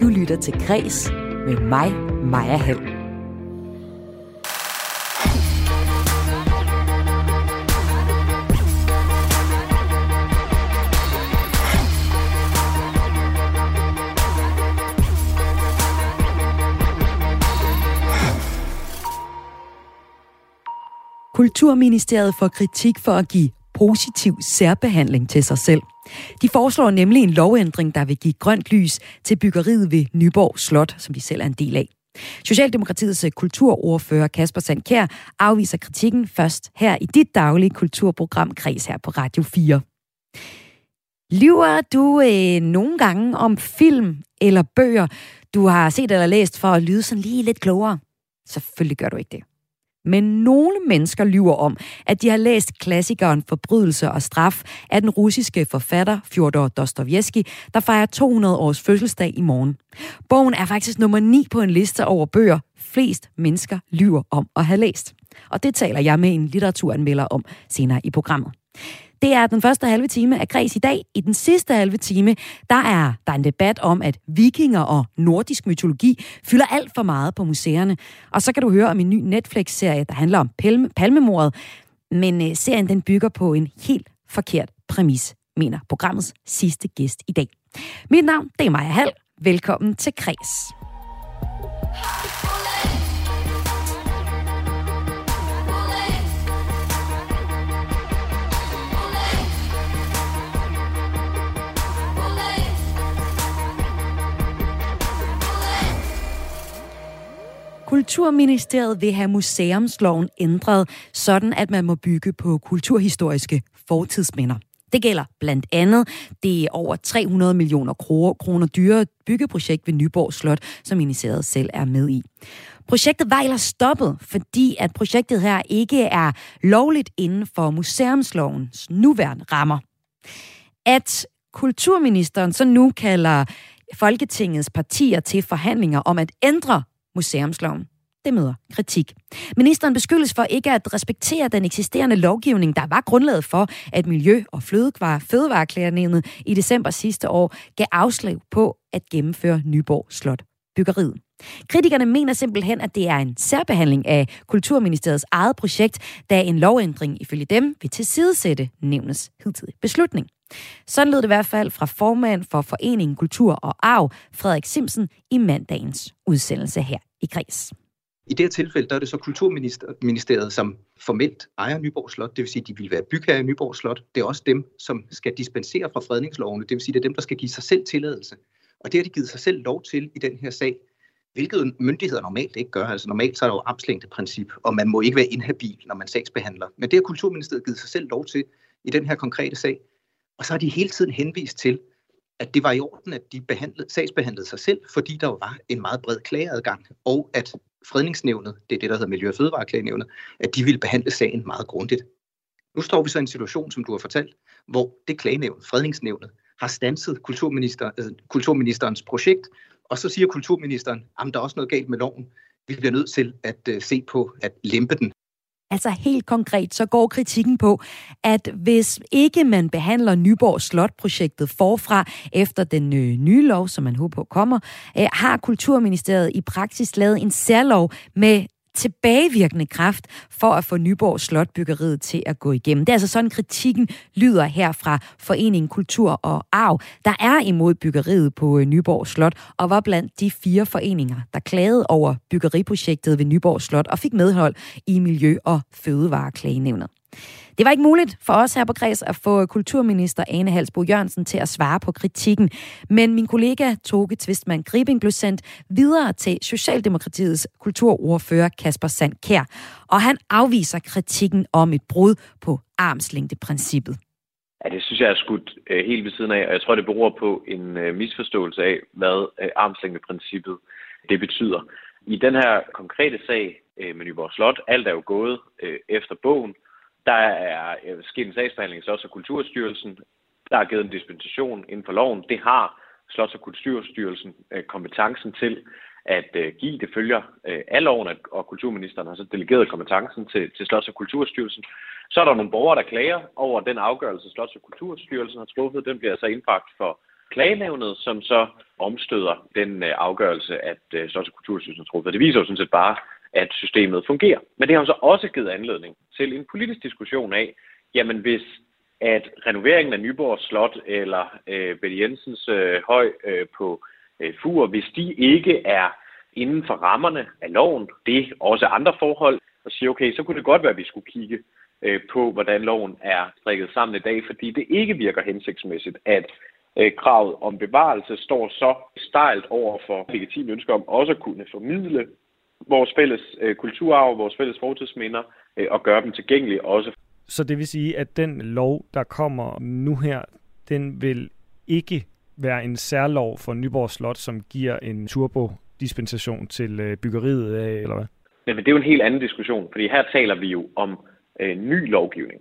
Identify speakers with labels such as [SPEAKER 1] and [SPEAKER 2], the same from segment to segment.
[SPEAKER 1] Du lytter til Græs med mig, Maja Hall. Kulturministeriet får kritik for at give positiv særbehandling til sig selv. De foreslår nemlig en lovændring, der vil give grønt lys til byggeriet ved Nyborg Slot, som de selv er en del af. Socialdemokratiets kulturordfører Kasper Sandkær afviser kritikken først her i dit daglige kulturprogram Kreds her på Radio 4. Lyver du øh, nogle gange om film eller bøger, du har set eller læst for at lyde sådan lige lidt klogere? Selvfølgelig gør du ikke det. Men nogle mennesker lyver om, at de har læst klassikeren Forbrydelse og straf af den russiske forfatter Fjodor Dostojevski, der fejrer 200 års fødselsdag i morgen. Bogen er faktisk nummer 9 på en liste over bøger, flest mennesker lyver om at have læst. Og det taler jeg med en litteraturanmelder om senere i programmet. Det er den første halve time af Græs i dag. I den sidste halve time, der er der en debat om, at vikinger og nordisk mytologi fylder alt for meget på museerne. Og så kan du høre om en ny Netflix-serie, der handler om palme, palmemordet. Men øh, serien den bygger på en helt forkert præmis, mener programmets sidste gæst i dag. Mit navn, det er Maja Hall. Velkommen til Kres. Kulturministeriet vil have museumsloven ændret, sådan at man må bygge på kulturhistoriske fortidsminder. Det gælder blandt andet det over 300 millioner kroner dyre byggeprojekt ved Nyborg Slot, som ministeriet selv er med i. Projektet var ellers stoppet, fordi at projektet her ikke er lovligt inden for museumslovens nuværende rammer. At kulturministeren så nu kalder Folketingets partier til forhandlinger om at ændre museumsloven. Det møder kritik. Ministeren beskyldes for ikke at respektere den eksisterende lovgivning, der var grundlaget for, at Miljø- og Fødevareklagenævnet i december sidste år gav afslag på at gennemføre Nyborg Slot byggeriet. Kritikerne mener simpelthen, at det er en særbehandling af Kulturministeriets eget projekt, da en lovændring ifølge dem vil tilsidesætte nævnets hidtidige beslutning. Sådan lød det i hvert fald fra formand for Foreningen Kultur og Arv, Frederik Simsen, i mandagens udsendelse her i Græs.
[SPEAKER 2] I det her tilfælde der er det så Kulturministeriet, som formelt ejer Nyborg Slot, det vil sige, at de vil være bygherre i Nyborg Slot. Det er også dem, som skal dispensere fra fredningslovene, det vil sige, at det er dem, der skal give sig selv tilladelse. Og det har de givet sig selv lov til i den her sag, hvilket myndigheder normalt ikke gør. Altså normalt så er der jo armslængdeprincip, og man må ikke være inhabil, når man sagsbehandler. Men det har Kulturministeriet givet sig selv lov til i den her konkrete sag. Og så har de hele tiden henvist til, at det var i orden, at de behandlede, sagsbehandlede sig selv, fordi der var en meget bred klageadgang, og at fredningsnævnet, det er det, der hedder Miljø- og Fødevareklagenævnet, at de ville behandle sagen meget grundigt. Nu står vi så i en situation, som du har fortalt, hvor det klagenævn, fredningsnævnet, har stanset kulturminister, altså kulturministerens projekt, og så siger kulturministeren, at der er også noget galt med loven. Vi bliver nødt til at uh, se på at lempe den.
[SPEAKER 1] Altså helt konkret, så går kritikken på, at hvis ikke man behandler Nyborg Slot-projektet forfra efter den øh, nye lov, som man håber på kommer, øh, har Kulturministeriet i praksis lavet en særlov med tilbagevirkende kraft for at få Nyborg Slotbyggeriet til at gå igennem. Det er altså sådan, kritikken lyder her fra Foreningen Kultur og Arv, der er imod byggeriet på øh, Nyborg Slot, og var blandt de fire foreninger, der klagede over byggeriprojektet ved Nyborg Slot og fik medhold i Miljø- og Fødevareklagenævnet. Det var ikke muligt for os her på Græs at få kulturminister Ane Halsbo Jørgensen til at svare på kritikken, men min kollega Toge Tvistmann Gribing blev sendt videre til Socialdemokratiets kulturordfører Kasper Sandkær, og han afviser kritikken om et brud på armslængdeprincippet.
[SPEAKER 3] Ja, det synes jeg er skudt øh, helt ved siden af, og jeg tror, det beror på en øh, misforståelse af, hvad øh, armslængdeprincippet det betyder. I den her konkrete sag øh, med Nyborg Slot, alt er jo gået øh, efter bogen, der er øh, sket en sagsbehandling i også og Kulturstyrelsen. Der er givet en dispensation inden for loven. Det har Slots- og Kulturstyrelsen øh, kompetencen til at øh, give. Det følger af loven, og kulturministeren har så delegeret kompetencen til, til Slots- og Kulturstyrelsen. Så er der nogle borgere, der klager over den afgørelse, Slots- og Kulturstyrelsen har truffet. Den bliver så indbragt for, klagenævnet, som så omstøder den afgørelse, at Slots- og Kulturstyrelsen har truffet. Det viser jo sådan set bare, at systemet fungerer. Men det har så også givet anledning til en politisk diskussion af, jamen hvis at renoveringen af Nyborg Slot eller øh, Bette Jensens øh, høj øh, på øh, Fur, hvis de ikke er inden for rammerne af loven, det er også andre forhold, og sige, okay, så kunne det godt være, at vi skulle kigge øh, på, hvordan loven er strikket sammen i dag, fordi det ikke virker hensigtsmæssigt, at øh, kravet om bevarelse står så stejlt over for legitime ønsker om også at kunne formidle vores fælles øh, kulturarv, vores fælles fortidsminder, øh, og gøre dem tilgængelige også.
[SPEAKER 4] Så det vil sige, at den lov, der kommer nu her, den vil ikke være en særlov for Nyborg Slot, som giver en turbo-dispensation til øh, byggeriet af, eller hvad?
[SPEAKER 3] Men det er jo en helt anden diskussion, fordi her taler vi jo om øh, ny lovgivning.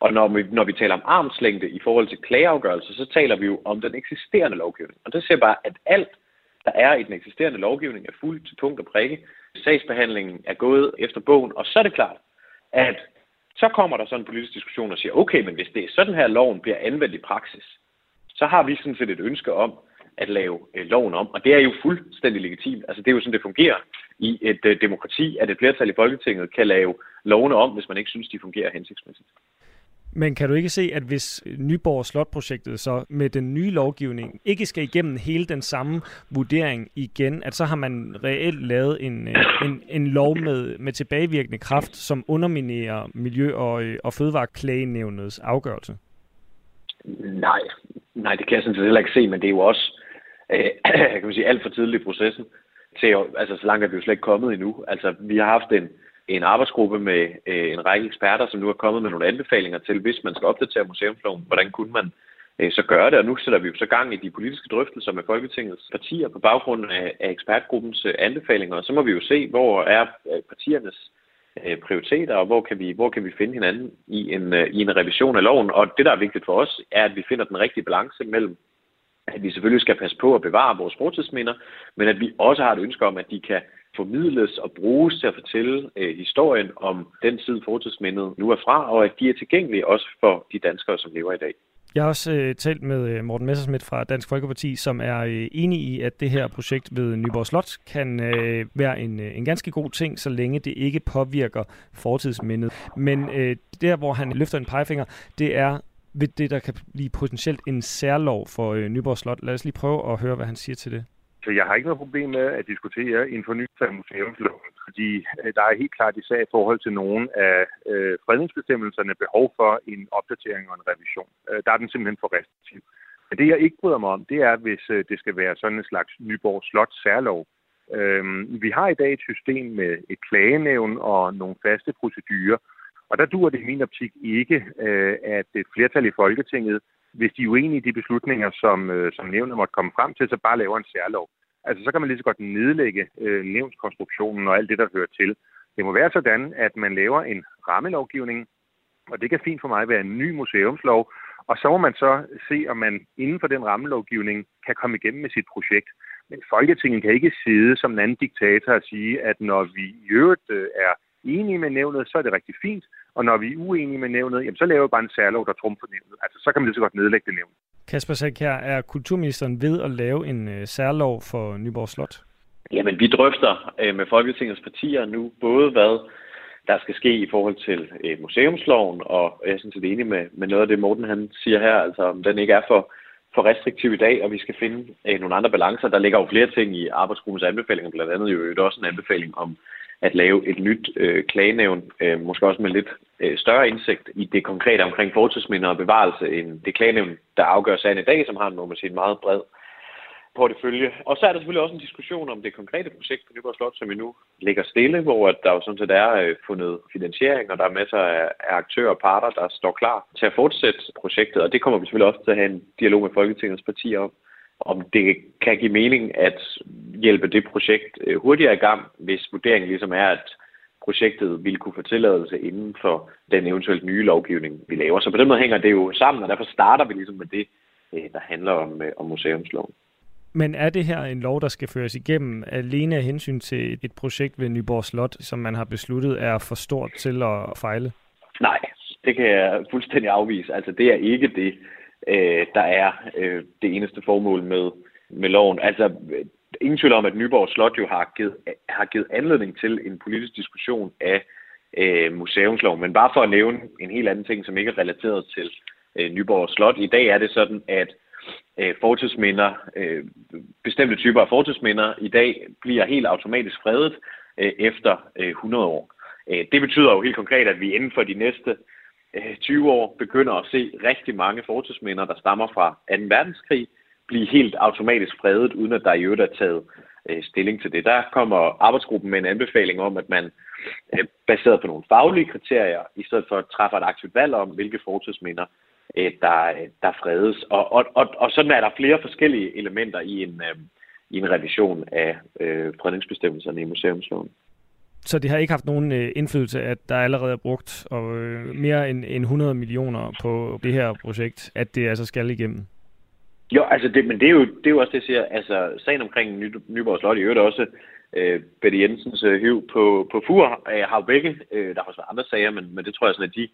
[SPEAKER 3] Og når vi, når vi taler om armslængde i forhold til klageafgørelse, så taler vi jo om den eksisterende lovgivning. Og det ser bare, at alt, der er i den eksisterende lovgivning, er fuldt til punkt og prikke. Sagsbehandlingen er gået efter bogen, og så er det klart, at så kommer der sådan en politisk diskussion og siger, okay, men hvis det er sådan her, loven bliver anvendt i praksis, så har vi sådan set et ønske om at lave øh, loven om. Og det er jo fuldstændig legitimt. Altså det er jo sådan, det fungerer i et øh, demokrati, at et flertal i Folketinget kan lave lovene om, hvis man ikke synes, de fungerer hensigtsmæssigt.
[SPEAKER 4] Men kan du ikke se, at hvis Nyborg Slotprojektet så med den nye lovgivning ikke skal igennem hele den samme vurdering igen, at så har man reelt lavet en, øh, en, en lov med, med tilbagevirkende kraft, som underminerer Miljø- og, øh, og Fødevareklagenævnets afgørelse?
[SPEAKER 3] Nej, nej, det kan jeg sådan set heller ikke se, men det er jo også øh, kan man sige, alt for tidligt i processen. Til, altså, så langt er vi jo slet ikke kommet endnu. Altså, vi har haft en, en arbejdsgruppe med øh, en række eksperter, som nu er kommet med nogle anbefalinger til, hvis man skal opdatere museumsloven, hvordan kunne man øh, så gøre det. Og nu sætter vi jo så gang i de politiske drøftelser med Folketingets partier på baggrund af, af ekspertgruppens øh, anbefalinger. Og så må vi jo se, hvor er øh, partiernes øh, prioriteter, og hvor kan vi, hvor kan vi finde hinanden i en, øh, i en revision af loven. Og det, der er vigtigt for os, er, at vi finder den rigtige balance mellem at vi selvfølgelig skal passe på at bevare vores fortidsminder, men at vi også har et ønske om, at de kan formidles og bruges til at fortælle øh, historien om den tid, fortidsmindet nu er fra, og at de er tilgængelige også for de danskere, som lever i dag.
[SPEAKER 4] Jeg har også øh, talt med øh, Morten Messersmith fra Dansk Folkeparti, som er øh, enig i, at det her projekt ved Nyborg Slot kan øh, være en, øh, en ganske god ting, så længe det ikke påvirker fortidsmindet. Men øh, der, hvor han løfter en pegefinger, det er ved det, der kan blive potentielt en særlov for øh, Nyborg Slot. Lad os lige prøve at høre, hvad han siger til det.
[SPEAKER 5] Så jeg har ikke noget problem med at diskutere en fornyelse af museumsloven, fordi øh, der er helt klart især i forhold til nogle af øh, fredningsbestemmelserne behov for en opdatering og en revision. Øh, der er den simpelthen for restriktiv. Men det, jeg ikke bryder mig om, det er, hvis øh, det skal være sådan en slags Nyborg Slot særlov. Øh, vi har i dag et system med et klagenævn og nogle faste procedurer, og der dur det i min optik ikke, øh, at et flertal i Folketinget, hvis de er uenige i de beslutninger, som, øh, som nævnet måtte komme frem til, så bare laver en særlov. Altså så kan man lige så godt nedlægge øh, nævnskonstruktionen og alt det, der hører til. Det må være sådan, at man laver en rammelovgivning, og det kan fint for mig være en ny museumslov, og så må man så se, om man inden for den rammelovgivning kan komme igennem med sit projekt. Men Folketinget kan ikke sidde som en anden diktator og sige, at når vi i øvrigt øh, er enige med nævnet, så er det rigtig fint. Og når vi er uenige med nævnet, jamen, så laver vi bare en særlov, der trumfer nævnet. Altså, så kan man lige så godt nedlægge det nævn.
[SPEAKER 4] Kasper Sækær, er kulturministeren ved at lave en øh, særlov for Nyborg Slot?
[SPEAKER 3] Jamen, vi drøfter øh, med Folketingets partier nu både, hvad der skal ske i forhold til øh, museumsloven, og jeg er sådan set enig med, med noget af det, Morten han siger her, altså om den ikke er for, for restriktiv i dag, og vi skal finde øh, nogle andre balancer. Der ligger jo flere ting i arbejdsgruppens anbefalinger, blandt andet jo også en anbefaling om at lave et nyt øh, klagenævn, øh, måske også med lidt øh, større indsigt i det konkrete omkring fortidsminder og bevarelse, end det klagenævn, der afgør sagen i dag, som har en, må man sige, meget bred portefølje. Og så er der selvfølgelig også en diskussion om det konkrete projekt på Nyborg Slot, som vi nu ligger stille, hvor der jo sådan set er øh, fundet finansiering, og der er masser af, af aktører og parter, der står klar til at fortsætte projektet, og det kommer vi selvfølgelig også til at have en dialog med Folketingets partier om om det kan give mening at hjælpe det projekt øh, hurtigere i gang, hvis vurderingen ligesom er, at projektet ville kunne få tilladelse inden for den eventuelt nye lovgivning, vi laver. Så på den måde hænger det jo sammen, og derfor starter vi ligesom med det, øh, der handler om, øh, om museumsloven.
[SPEAKER 4] Men er det her en lov, der skal føres igennem alene af hensyn til et projekt ved Nyborg Slot, som man har besluttet er for stort til at fejle?
[SPEAKER 3] Nej, det kan jeg fuldstændig afvise. Altså det er ikke det, øh, der er øh, det eneste formål med, med loven. Altså, ingen tvivl om, at Nyborg Slot jo har givet, har givet anledning til en politisk diskussion af øh, museumsloven. Men bare for at nævne en helt anden ting, som ikke er relateret til øh, Nyborg Slot. I dag er det sådan, at øh, fortidsminder, øh, bestemte typer af fortidsminder i dag bliver helt automatisk fredet øh, efter øh, 100 år. Øh, det betyder jo helt konkret, at vi inden for de næste øh, Øh, 20 år begynder at se rigtig mange fortidsminder, der stammer fra 2. verdenskrig, blive helt automatisk fredet, uden at der i øvrigt er taget øh, stilling til det. Der kommer arbejdsgruppen med en anbefaling om, at man øh, baseret på nogle faglige kriterier, i stedet for at træffe et aktivt valg om, hvilke fortidsminder der, der fredes. Og, og, og, og sådan er der flere forskellige elementer i en, i en revision af øh, fredningsbestemmelserne i museumsloven.
[SPEAKER 4] Så det har ikke haft nogen øh, indflydelse, at der allerede er brugt og, øh, mere end, end 100 millioner på det her projekt, at det altså skal igennem?
[SPEAKER 3] Jo, altså det, men det er, jo, det er jo også det, jeg siger. Altså, sagen omkring Ny, Nyborg Slot, i øvrigt også øh, Betty Jensens øh, hiv på, på FUR, øh, har jo begge, øh, der har også været andre sager, men, men det tror jeg sådan, at de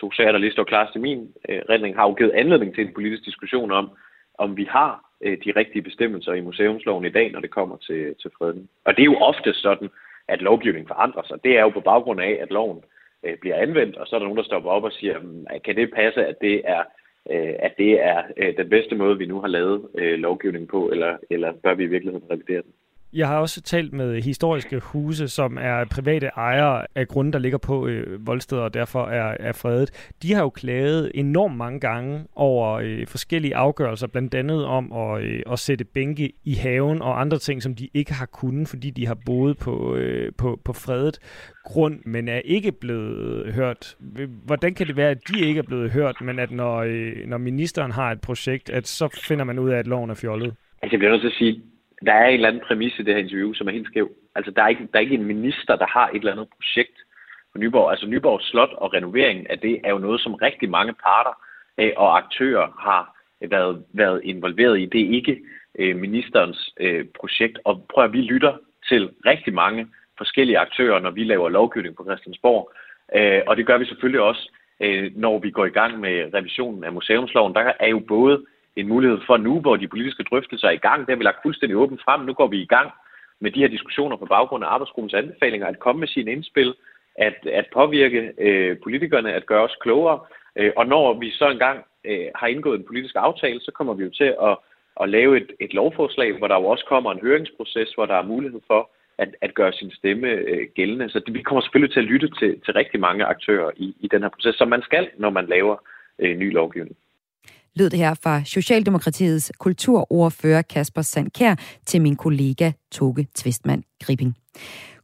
[SPEAKER 3] to sager, der lige står klar til min øh, redning, har jo givet anledning til en politisk diskussion om, om vi har øh, de rigtige bestemmelser i museumsloven i dag, når det kommer til, til fredning. Og det er jo ofte sådan, at lovgivningen forandrer sig. Det er jo på baggrund af, at loven øh, bliver anvendt, og så er der nogen, der stopper op og siger, hmm, kan det passe, at det er øh, at det er øh, den bedste måde, vi nu har lavet øh, lovgivningen på, eller, eller bør vi i virkeligheden revidere den?
[SPEAKER 4] Jeg har også talt med historiske huse, som er private ejere af grunde, der ligger på øh, voldsteder og derfor er, er fredet. De har jo klaget enormt mange gange over øh, forskellige afgørelser, blandt andet om at, øh, at sætte bænke i haven og andre ting, som de ikke har kunnet, fordi de har boet på, øh, på, på fredet grund, men er ikke blevet hørt. Hvordan kan det være, at de ikke er blevet hørt, men at når, øh, når ministeren har et projekt, at så finder man ud af, at loven er fjollet?
[SPEAKER 3] Altså, jeg bliver nødt til at sige, der er en eller anden præmis i det her interview, som er helt skæv. Altså, der er ikke, der er ikke en minister, der har et eller andet projekt på Nyborg. Altså, Nyborg Slot og renoveringen af det er jo noget, som rigtig mange parter øh, og aktører har været, været involveret i. Det er ikke øh, ministerens øh, projekt. Og prøv at vi lytter til rigtig mange forskellige aktører, når vi laver lovgivning på Christiansborg. Øh, og det gør vi selvfølgelig også, øh, når vi går i gang med revisionen af museumsloven. Der er jo både en mulighed for nu, hvor de politiske drøftelser er i gang. Det har vi lagt fuldstændig åbent frem. Nu går vi i gang med de her diskussioner på baggrund af arbejdsgruppens anbefalinger, at komme med sine indspil, at, at påvirke øh, politikerne, at gøre os klogere. Øh, og når vi så engang øh, har indgået en politisk aftale, så kommer vi jo til at, at lave et, et lovforslag, hvor der jo også kommer en høringsproces, hvor der er mulighed for at, at gøre sin stemme øh, gældende. Så det, vi kommer selvfølgelig til at lytte til, til rigtig mange aktører i, i den her proces, som man skal, når man laver øh, ny lovgivning
[SPEAKER 1] lød det her fra Socialdemokratiets kulturordfører Kasper Sandkær til min kollega Toge Tvistmand Gribing.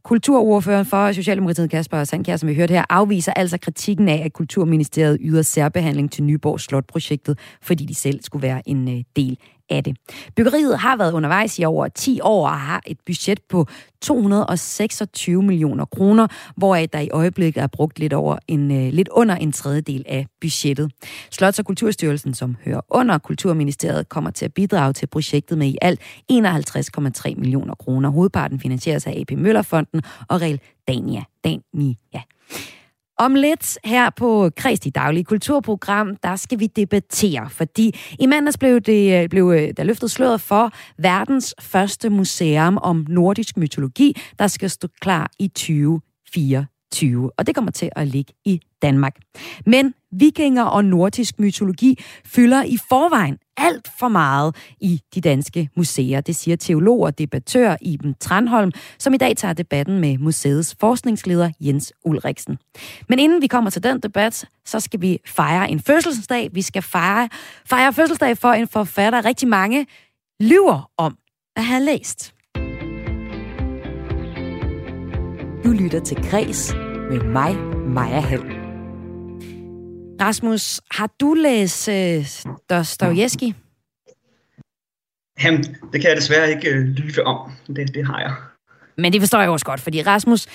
[SPEAKER 1] Kulturordføreren for Socialdemokratiet, Kasper Sandkjær, som vi hørte her, afviser altså kritikken af, at Kulturministeriet yder særbehandling til Nyborg Slotprojektet, fordi de selv skulle være en øh, del af det. Byggeriet har været undervejs i over 10 år og har et budget på 226 millioner kroner, hvoraf der i øjeblikket er brugt lidt, over en, øh, lidt under en tredjedel af budgettet. Slots- og Kulturstyrelsen, som hører under Kulturministeriet, kommer til at bidrage til projektet med i alt 51,3 millioner kroner. Hovedparten finansieres af AP Møllerfonden og Real Dania. Dania. Om lidt her på Kristi Daglige Kulturprogram, der skal vi debattere, fordi i mandags blev, det, øh, blev øh, der løftet sløret for verdens første museum om nordisk mytologi, der skal stå klar i 2024. 2020, og det kommer til at ligge i Danmark. Men vikinger og nordisk mytologi fylder i forvejen alt for meget i de danske museer. Det siger teolog og debattør Iben Tranholm, som i dag tager debatten med museets forskningsleder Jens Ulriksen. Men inden vi kommer til den debat, så skal vi fejre en fødselsdag. Vi skal fejre, fejre fødselsdag for en forfatter, rigtig mange lyver om at have læst. Du lytter til Græs med mig, Maja Hall. Rasmus, har du læst øh, Dostojevski?
[SPEAKER 6] Jamen, det kan jeg desværre ikke øh, lyve om. Det, det har jeg.
[SPEAKER 1] Men det forstår jeg også godt, fordi Rasmus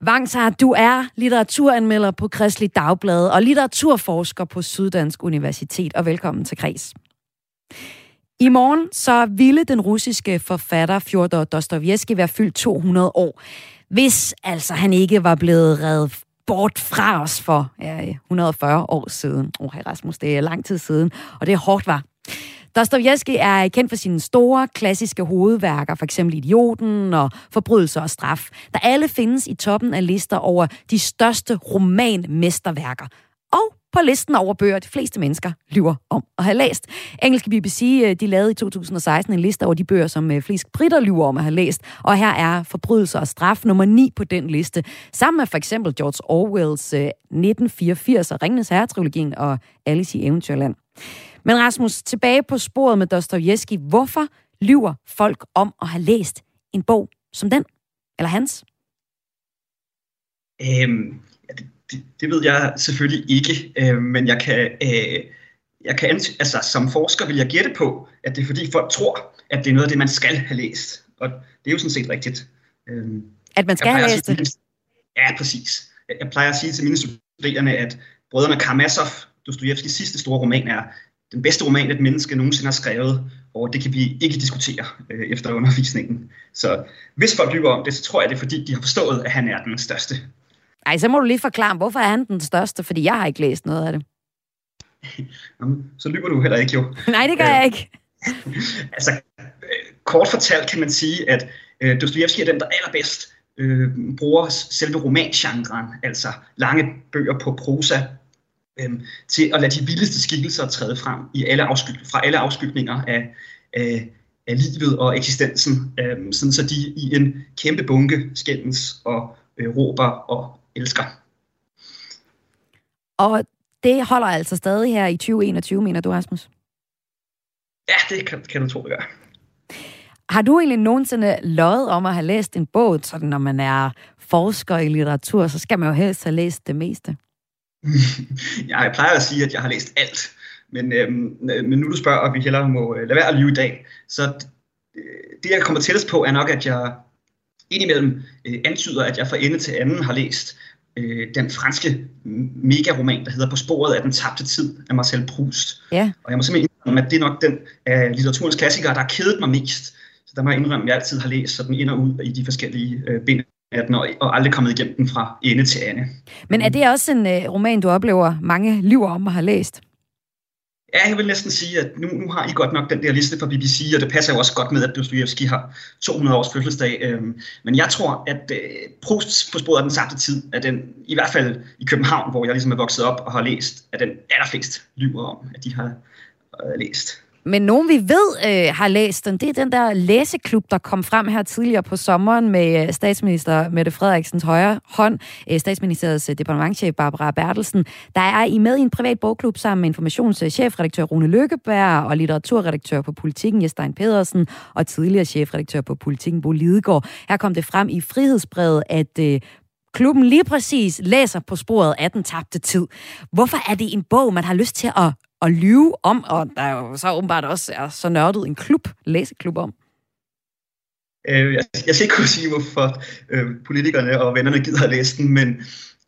[SPEAKER 1] Vangsar, du er litteraturanmelder på Kristelig Dagblad og litteraturforsker på Syddansk Universitet. Og velkommen til Kreds. I morgen så ville den russiske forfatter Fjodor Dostojevski være fyldt 200 år hvis altså han ikke var blevet reddet bort fra os for ja, 140 år siden. Åh, oh, Rasmus, det er lang tid siden, og det er hårdt, var. Dostojevski er kendt for sine store, klassiske hovedværker, f.eks. Idioten og Forbrydelse og Straf, der alle findes i toppen af lister over de største romanmesterværker. Og på listen over bøger, de fleste mennesker lyver om at have læst. Engelske BBC øh, de lavede i 2016 en liste over de bøger, som øh, flest britter lyver om at have læst, og her er Forbrydelser og Straf nummer 9 på den liste, sammen med for eksempel George Orwells øh, 1984 og Ringenes Herre-trilogien og Alice i Eventyrland. Men Rasmus, tilbage på sporet med Dostojevski. Hvorfor lyver folk om at have læst en bog som den? Eller hans?
[SPEAKER 6] Øhm, ja, det, det, det ved jeg selvfølgelig ikke, øh, men jeg kan, øh, jeg kan altså, som forsker vil jeg gætte på, at det er fordi folk tror, at det er noget af det, man skal have læst. Og det er jo sådan set rigtigt.
[SPEAKER 1] Øh, at man skal have læst det?
[SPEAKER 6] Ja, præcis. Jeg plejer at sige til mine studerende, at brødrene Karamazov, Dostojevskis sidste store roman, er den bedste roman, et menneske nogensinde har skrevet, og det kan vi ikke diskutere øh, efter undervisningen. Så hvis folk lyver om det, så tror jeg, det er fordi, de har forstået, at han er den største.
[SPEAKER 1] Ej, så må du lige forklare, hvorfor er han den største? Fordi jeg har ikke læst noget af det.
[SPEAKER 6] Jamen, så lyver du heller ikke jo.
[SPEAKER 1] Nej, det gør jeg ikke.
[SPEAKER 6] altså, øh, kort fortalt kan man sige, at øh, Dostoyevsky er den, der allerbedst øh, bruger selve romangenren, altså lange bøger på prosa, øh, til at lade de vildeste skikkelser træde frem i alle afsky- fra alle afskygninger af, af, af livet og eksistensen, øh, sådan så de i en kæmpe bunke skændes og øh, råber og elsker.
[SPEAKER 1] Og det holder altså stadig her i 2021, mener du, Rasmus?
[SPEAKER 6] Ja, det kan, kan du tro, det gør.
[SPEAKER 1] Har du egentlig nogensinde løjet om at have læst en bog, sådan når man er forsker i litteratur, så skal man jo helst have læst det meste?
[SPEAKER 6] jeg plejer at sige, at jeg har læst alt. Men, øhm, men nu du spørger, og vi hellere må øh, lade være at lyve i dag, så det, jeg kommer tættest på, er nok, at jeg indimellem øh, antyder, at jeg fra ende til anden har læst øh, den franske megaroman, der hedder På sporet af den tabte tid af Marcel Proust.
[SPEAKER 1] Ja.
[SPEAKER 6] Og jeg må simpelthen indrømme, at det er nok den af litteraturens klassikere, der har kædet mig mest. Så der må jeg indrømme, at jeg altid har læst sådan ind og ud i de forskellige øh, bind af den, og, og aldrig kommet igennem den fra ende til ende.
[SPEAKER 1] Men er det også en øh, roman, du oplever mange lyver om at have læst?
[SPEAKER 6] Ja, jeg vil næsten sige, at nu, nu har I godt nok den der liste fra BBC, og det passer jo også godt med, at Dostoyevsky har 200 års fødselsdag. Øhm, men jeg tror, at øh, Proust på sporet af den samme tid, at den, i hvert fald i København, hvor jeg ligesom er vokset op og har læst, at den allerflest lyver om, at de har øh, læst.
[SPEAKER 1] Men nogen vi ved øh, har læst den, det er den der læseklub, der kom frem her tidligere på sommeren med øh, statsminister Mette Frederiksens højre hånd, øh, statsministeriets øh, departementchef Barbara Bertelsen. Der er I med i en privat bogklub sammen med informationschefredaktør Rune Lykkeberg og litteraturredaktør på Politiken Jestein Pedersen og tidligere chefredaktør på Politiken Bo Lidegaard. Her kom det frem i frihedsbrevet, at øh, klubben lige præcis læser på sporet af den tabte tid. Hvorfor er det en bog, man har lyst til at at lyve om, og der er jo så åbenbart også er så nørdet en klub, læseklub om.
[SPEAKER 6] Øh, jeg, jeg skal ikke kunne sige, hvorfor øh, politikerne og vennerne gider at læse den, men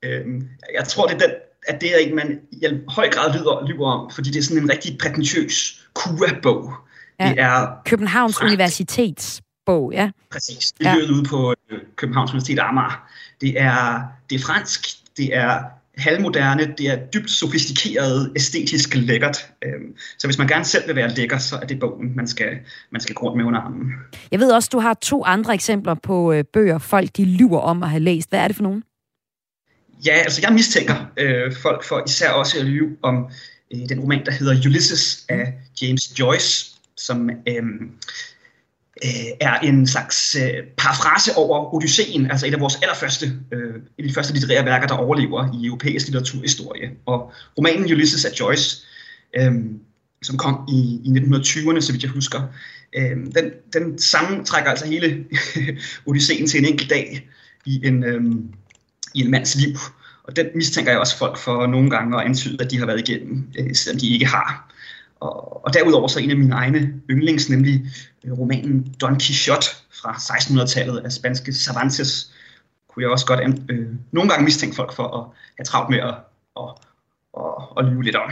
[SPEAKER 6] øh, jeg tror, det er den, at det er en, man i høj grad lyder, lyver om, fordi det er sådan en rigtig prætentiøs kura-bog.
[SPEAKER 1] Ja. Det er Københavns fransk. Universitets bog, ja.
[SPEAKER 6] Præcis. Det er ja. ude på øh, Københavns Universitet Amager. Det er, det er fransk, det er halvmoderne, det er dybt sofistikeret, æstetisk lækkert. Øhm, så hvis man gerne selv vil være lækker, så er det bogen, man skal, man skal gå med under armen.
[SPEAKER 1] Jeg ved også, du har to andre eksempler på øh, bøger, folk de lyver om at have læst. Hvad er det for nogen?
[SPEAKER 6] Ja, altså jeg mistænker øh, folk for især også at lyve om øh, den roman, der hedder Ulysses af James Joyce, som øh, øh, er en slags øh, parafrase over Odysseen, altså et af vores allerførste, øh, et af de første litterære værker, der overlever i europæisk litteraturhistorie. Og romanen Ulysses af Joyce, øh, som kom i, i 1920'erne, så vidt jeg husker, øh, den, den sammentrækker altså hele Odysseen til en enkelt dag i en, øh, i en mands liv. Og den mistænker jeg også folk for nogle gange at antyde, at de har været igennem, øh, selvom de ikke har. Og, og derudover så en af mine egne yndlings, nemlig øh, romanen Don Quixote fra 1600-tallet af spanske Cervantes, kunne jeg også godt øh, nogle gange mistænke folk for at have travlt med at, at, at, at lyve lidt om.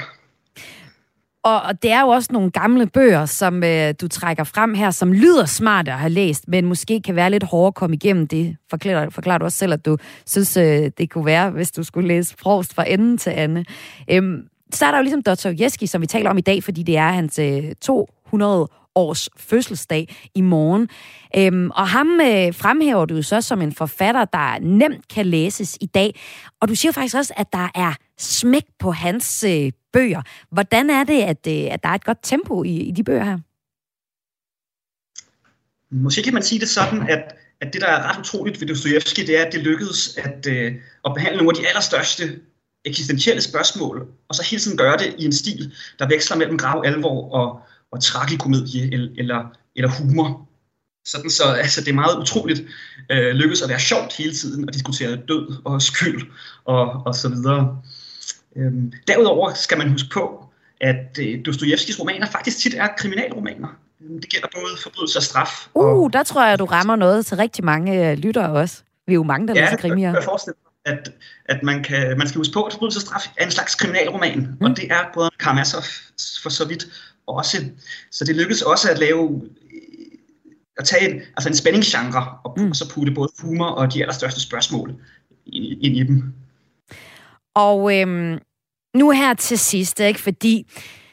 [SPEAKER 1] Og, og det er jo også nogle gamle bøger, som øh, du trækker frem her, som lyder smart at have læst, men måske kan være lidt hårdere at komme igennem. Det forklarer, forklarer du også selv, at du synes, øh, det kunne være, hvis du skulle læse Frost fra ende til ende. Øhm, så er der jo ligesom Dostoyevsky, som vi taler om i dag, fordi det er hans øh, 200 års fødselsdag i morgen. Øhm, og ham øh, fremhæver du så som en forfatter, der nemt kan læses i dag. Og du siger faktisk også, at der er smæk på hans øh, bøger. Hvordan er det, at, øh, at der er et godt tempo i, i de bøger her?
[SPEAKER 6] Måske kan man sige det sådan, at, at det, der er ret utroligt ved Dostoyevsky, det er, at det lykkedes at, øh, at behandle nogle af de allerstørste eksistentielle spørgsmål, og så hele tiden gøre det i en stil, der veksler mellem grav alvor og, og tragikomedie eller, eller humor. Sådan så altså, det er meget utroligt øh, lykkedes at være sjovt hele tiden og diskutere død og skyld og, og så videre. Øhm, derudover skal man huske på, at øh, Dostojevskis romaner faktisk tit er kriminalromaner. Øhm, det gælder både forbrydelse og straf.
[SPEAKER 1] Uh,
[SPEAKER 6] og,
[SPEAKER 1] der tror jeg, du rammer noget til rigtig mange øh, lyttere også. Vi er jo mange, der
[SPEAKER 6] ja,
[SPEAKER 1] læser krimier.
[SPEAKER 6] Ja, jeg forestiller mig, at, at man, kan, man skal huske på, at forbrydelse og straf er en slags kriminalroman. Mm. Og det er både Karamazov for så vidt også. Så det lykkedes også at lave at tage en, altså en spændingsgenre og, mm. og så putte både humor og de allerstørste spørgsmål ind, ind i dem.
[SPEAKER 1] Og øhm, nu her til sidst, ikke? fordi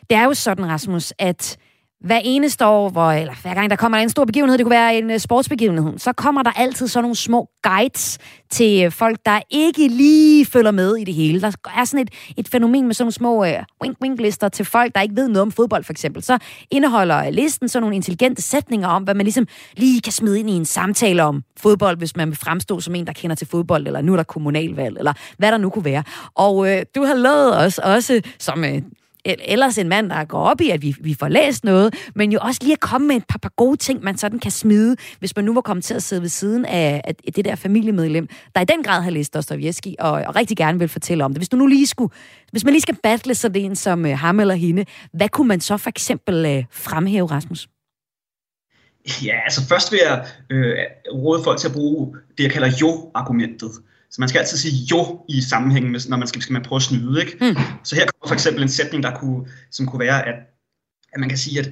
[SPEAKER 1] det er jo sådan, Rasmus, at hver eneste år, hvor, eller hver gang der kommer en stor begivenhed, det kunne være en øh, sportsbegivenhed, så kommer der altid sådan nogle små guides til øh, folk, der ikke lige følger med i det hele. Der er sådan et, et fænomen med sådan nogle små øh, wink-wink-lister til folk, der ikke ved noget om fodbold, for eksempel. Så indeholder øh, listen sådan nogle intelligente sætninger om, hvad man ligesom lige kan smide ind i en samtale om fodbold, hvis man vil fremstå som en, der kender til fodbold, eller nu er der kommunalvalg, eller hvad der nu kunne være. Og øh, du har lavet os også, som øh, ellers en mand, der går op i, at vi, vi får læst noget, men jo også lige at komme med et par, par gode ting, man sådan kan smide, hvis man nu var kommet til at sidde ved siden af, af det der familiemedlem, der i den grad har læst Dostoyevsky, og, og rigtig gerne vil fortælle om det. Hvis du nu lige skulle, hvis man lige skal battle sådan en som øh, ham eller hende, hvad kunne man så for eksempel øh, fremhæve, Rasmus?
[SPEAKER 6] Ja, altså først vil jeg øh, råde folk til at bruge det, jeg kalder jo-argumentet. Så man skal altid sige jo i sammenhæng med, når man skal, skal man prøve at snyde. Ikke? Mm. Så her kommer for eksempel en sætning, der kunne, som kunne være, at, at man kan sige, at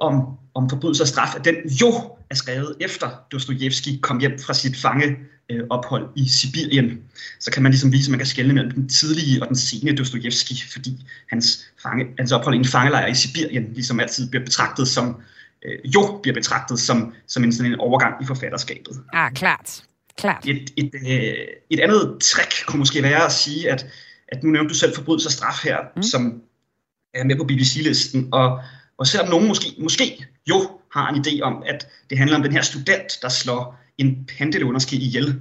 [SPEAKER 6] om, om forbrydelse og straf, at den jo er skrevet efter Dostojevski kom hjem fra sit fangeophold øh, i Sibirien. Så kan man ligesom vise, at man kan skelne mellem den tidlige og den sene Dostojevski, fordi hans, fange, hans ophold i en fangelejr i Sibirien ligesom altid bliver betragtet som, øh, jo bliver betragtet som, som en, sådan en overgang i forfatterskabet.
[SPEAKER 1] Ah, klart. Klart.
[SPEAKER 6] Et, et, øh, et andet trick kunne måske være at sige, at, at nu nævnte du selv forbrydelse og straf her, mm. som er med på BBC-listen, og, og selvom nogen måske, måske jo har en idé om, at det handler om den her student, der slår en pendelunderske ihjel,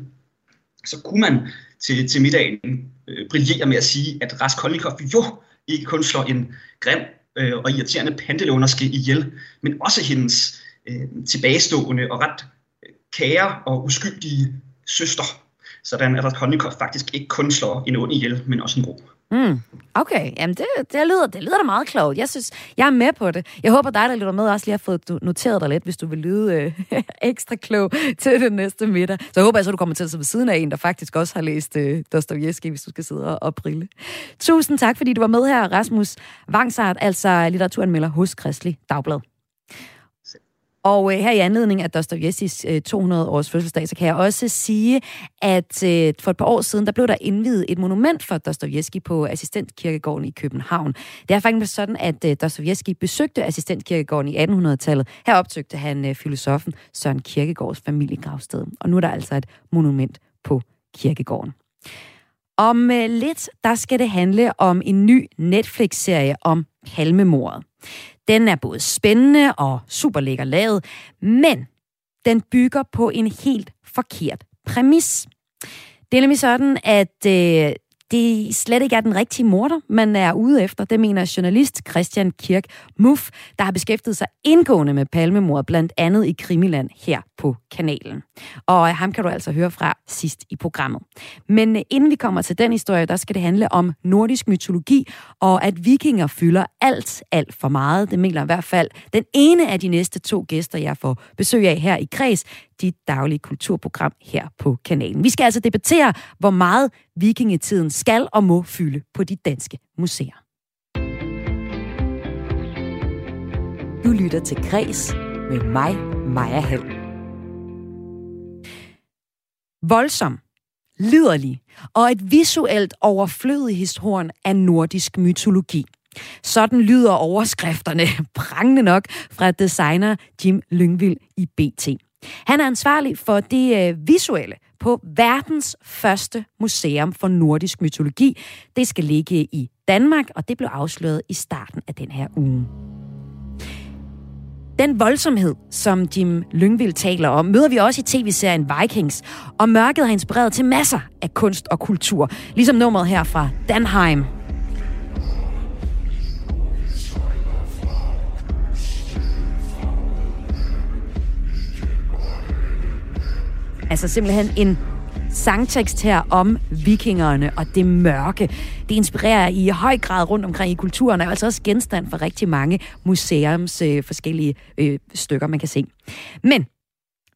[SPEAKER 6] så kunne man til, til middagen øh, brillere med at sige, at Raskolnikov jo ikke kun slår en grim øh, og irriterende pendelunderske ihjel, men også hendes øh, tilbagestående og ret øh, kære og uskyldige søster. Sådan at Raskolnikov faktisk ikke kun slår en ond ihjel, men også en god.
[SPEAKER 1] Mm. Okay, jamen det, det, lyder, det lyder da meget klogt. Jeg synes, jeg er med på det. Jeg håber dig, der lytter med, også lige har fået noteret dig lidt, hvis du vil lyde øh, ekstra klog til den næste middag. Så jeg håber jeg så, du kommer til at sidde ved siden af en, der faktisk også har læst øh, Dostoyevsky, hvis du skal sidde og, og brille. Tusind tak, fordi du var med her, Rasmus Vangsart, altså litteraturanmelder hos Kristelig Dagblad. Og øh, her i anledning af Dostojevskis øh, 200-års fødselsdag, så kan jeg også sige, at øh, for et par år siden, der blev der indvidet et monument for Dostojevski på Assistentkirkegården i København. Det er faktisk sådan, at øh, Dostojevski besøgte Assistentkirkegården i 1800-tallet. Her opsøgte han øh, filosofen Søren Kierkegaards familiegravsted. Og nu er der altså et monument på kirkegården. Om øh, lidt, der skal det handle om en ny Netflix-serie om palmemordet. Den er både spændende og super lækker lavet, men den bygger på en helt forkert præmis. Det er nemlig sådan, at øh, det slet ikke er den rigtige morder, man er ude efter. Det mener journalist Christian Kirk Muff, der har beskæftiget sig indgående med palmemord, blandt andet i Krimiland her på kanalen. Og øh, ham kan du altså høre fra sidst i programmet. Men øh, inden vi kommer til den historie, der skal det handle om nordisk mytologi, og at vikinger fylder alt, alt for meget. Det mener i hvert fald den ene af de næste to gæster, jeg får besøg af her i Kreds, dit daglige kulturprogram her på kanalen. Vi skal altså debattere, hvor meget vikingetiden skal og må fylde på de danske museer. Du lytter til Græs med mig, Maja Hall. Voldsom, liderlig og et visuelt historien af nordisk mytologi. Sådan lyder overskrifterne prangende nok fra designer Jim Lyngvild i BT. Han er ansvarlig for det øh, visuelle på verdens første museum for nordisk mytologi. Det skal ligge i Danmark, og det blev afsløret i starten af den her uge. Den voldsomhed, som Jim Lyngvild taler om, møder vi også i tv-serien Vikings, og mørket har inspireret til masser af kunst og kultur, ligesom nummeret her fra Danheim. Altså simpelthen en sangtekst her om vikingerne og det mørke. Det inspirerer i høj grad rundt omkring i kulturen, og er altså også genstand for rigtig mange museums øh, forskellige øh, stykker, man kan se. Men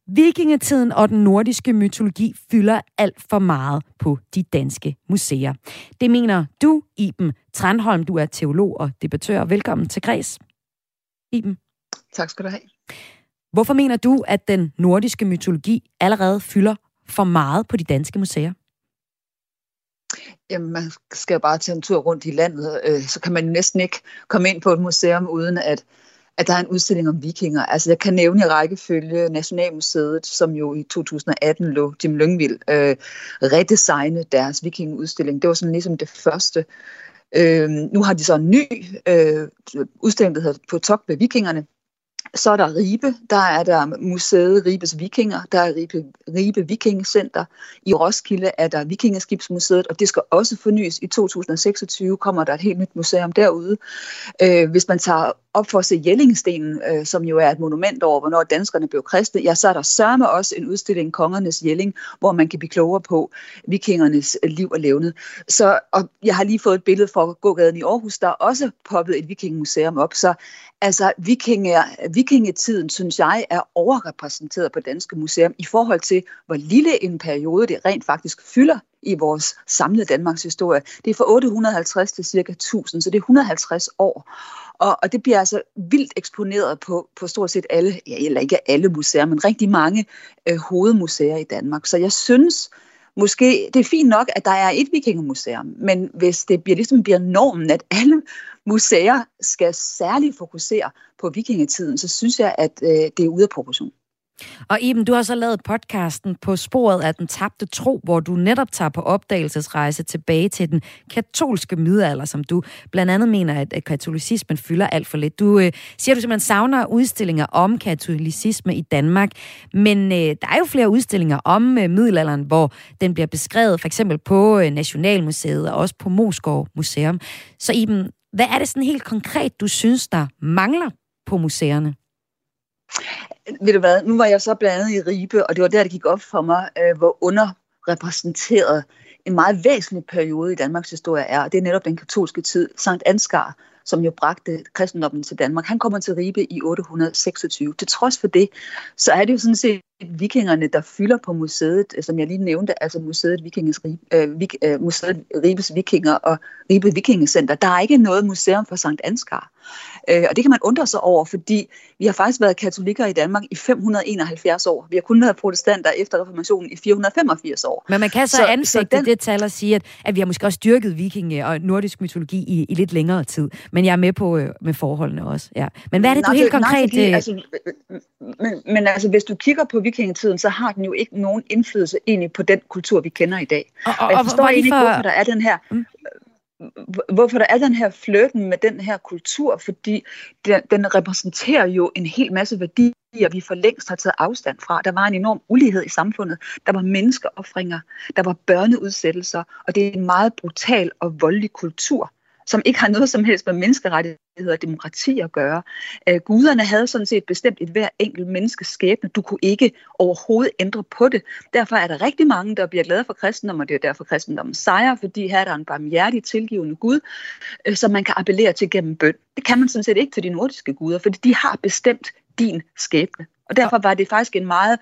[SPEAKER 1] Vikingetiden og den nordiske mytologi fylder alt for meget på de danske museer. Det mener du, Iben Tranholm. Du er teolog og debattør. Velkommen til Græs. Iben.
[SPEAKER 7] Tak skal du have.
[SPEAKER 1] Hvorfor mener du, at den nordiske mytologi allerede fylder for meget på de danske museer?
[SPEAKER 7] Jamen, man skal jo bare tage en tur rundt i landet, øh, så kan man næsten ikke komme ind på et museum, uden at, at der er en udstilling om vikinger. Altså, jeg kan nævne i rækkefølge Nationalmuseet, som jo i 2018 lå Jim Lyngvild øh, redesigne deres vikingeudstilling. Det var sådan ligesom det første. Øh, nu har de så en ny øh, udstilling, der hedder På Tok med vikingerne, så er der Ribe, der er der museet Ribes Vikinger, der er Ribe, Ribe Vikingcenter. I Roskilde er der Vikingeskibsmuseet, og det skal også fornyes. I 2026 kommer der et helt nyt museum derude. Øh, hvis man tager op for at se Jellingstenen, øh, som jo er et monument over, hvornår danskerne blev kristne, ja, så er der sørme også en udstilling, Kongernes Jelling, hvor man kan blive klogere på vikingernes liv og levnet. Så og jeg har lige fået et billede fra gågaden i Aarhus, der er også poppet et vikingmuseum op, så altså vikinger, vikingetiden, synes jeg, er overrepræsenteret på Danske Museum i forhold til, hvor lille en periode det rent faktisk fylder i vores samlede Danmarks historie. Det er fra 850 til cirka 1000, så det er 150 år. Og, og det bliver altså vildt eksponeret på, på stort set alle, ja, eller ikke alle museer, men rigtig mange øh, hovedmuseer i Danmark. Så jeg synes, måske, det er fint nok, at der er et vikingemuseum, men hvis det bliver, ligesom bliver normen, at alle museer skal særligt fokusere på vikingetiden, så synes jeg, at øh, det er ude af proportion.
[SPEAKER 1] Og Iben, du har så lavet podcasten på sporet af den tabte tro, hvor du netop tager på opdagelsesrejse tilbage til den katolske middelalder, som du blandt andet mener, at, katolicismen fylder alt for lidt. Du øh, siger, du simpelthen savner udstillinger om katolicisme i Danmark, men øh, der er jo flere udstillinger om øh, middelalderen, hvor den bliver beskrevet for eksempel på øh, Nationalmuseet og også på Moskov Museum. Så Iben, hvad er det sådan helt konkret, du synes, der mangler på museerne?
[SPEAKER 7] ved du hvad, nu var jeg så blandt andet i Ribe, og det var der, det gik op for mig, øh, hvor underrepræsenteret en meget væsentlig periode i Danmarks historie er, og det er netop den katolske tid. Sankt Ansgar, som jo bragte kristendommen til Danmark, han kommer til Ribe i 826. Til trods for det, så er det jo sådan set vikingerne, der fylder på museet, som jeg lige nævnte, altså museet, Vikinges, øh, vik, øh, museet Ribes Vikinger og Ribe Vikingecenter. Der er ikke noget museum for Sankt Ansgar. Øh, og det kan man undre sig over, fordi vi har faktisk været katolikker i Danmark i 571 år. Vi har kun været protestanter efter reformationen i 485 år.
[SPEAKER 1] Men man kan så, så ansigte den... det tal og sige, at, at vi har måske også styrket vikinge og nordisk mytologi i, i lidt længere tid. Men jeg er med på øh, med forholdene også. Ja. Men hvad er det, nej, du helt konkret... Nej, fordi, øh...
[SPEAKER 7] altså, men, men altså, hvis du kigger på vikingetiden, så har den jo ikke nogen indflydelse egentlig på den kultur, vi kender i dag. Og, og, og jeg forstår og, egentlig ikke, hvorfor der er den her... Mm hvorfor der er den her flirten med den her kultur, fordi den, den repræsenterer jo en hel masse værdier, vi for længst har taget afstand fra. Der var en enorm ulighed i samfundet. Der var menneskeoffringer, der var børneudsættelser, og det er en meget brutal og voldelig kultur som ikke har noget som helst med menneskerettigheder og demokrati at gøre. Øh, guderne havde sådan set bestemt et hver enkelt menneskes skæbne. Du kunne ikke overhovedet ændre på det. Derfor er der rigtig mange, der bliver glade for kristendom, og det er derfor kristendommen sejrer, fordi her er der en barmhjertig, tilgivende Gud, øh, som man kan appellere til gennem bøn. Det kan man sådan set ikke til de nordiske guder, fordi de har bestemt din skæbne. Og derfor var det faktisk en meget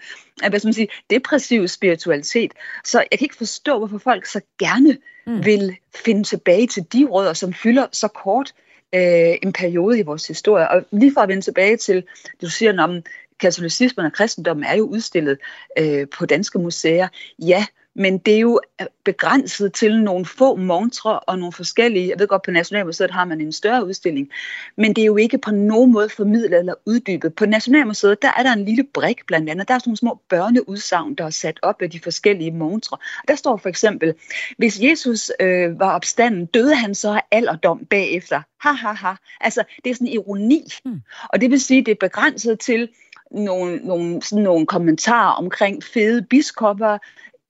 [SPEAKER 7] hvad skal man sige, depressiv spiritualitet. Så jeg kan ikke forstå, hvorfor folk så gerne mm. vil finde tilbage til de rødder, som fylder så kort øh, en periode i vores historie. Og lige for at vende tilbage til, du siger, om katolicismen og kristendommen er jo udstillet øh, på danske museer. Ja, men det er jo øh, begrænset til nogle få montre og nogle forskellige, jeg ved godt, på Nationalmuseet har man en større udstilling, men det er jo ikke på nogen måde formidlet eller uddybet. På Nationalmuseet, der er der en lille brik blandt andet, der er sådan nogle små børneudsagn, der er sat op af de forskellige montre. Der står for eksempel, hvis Jesus øh, var opstanden, døde han så af alderdom bagefter. Ha, ha, ha. Altså, det er sådan en ironi. Hmm. Og det vil sige, det er begrænset til nogle, nogle, sådan nogle kommentarer omkring fede biskopper,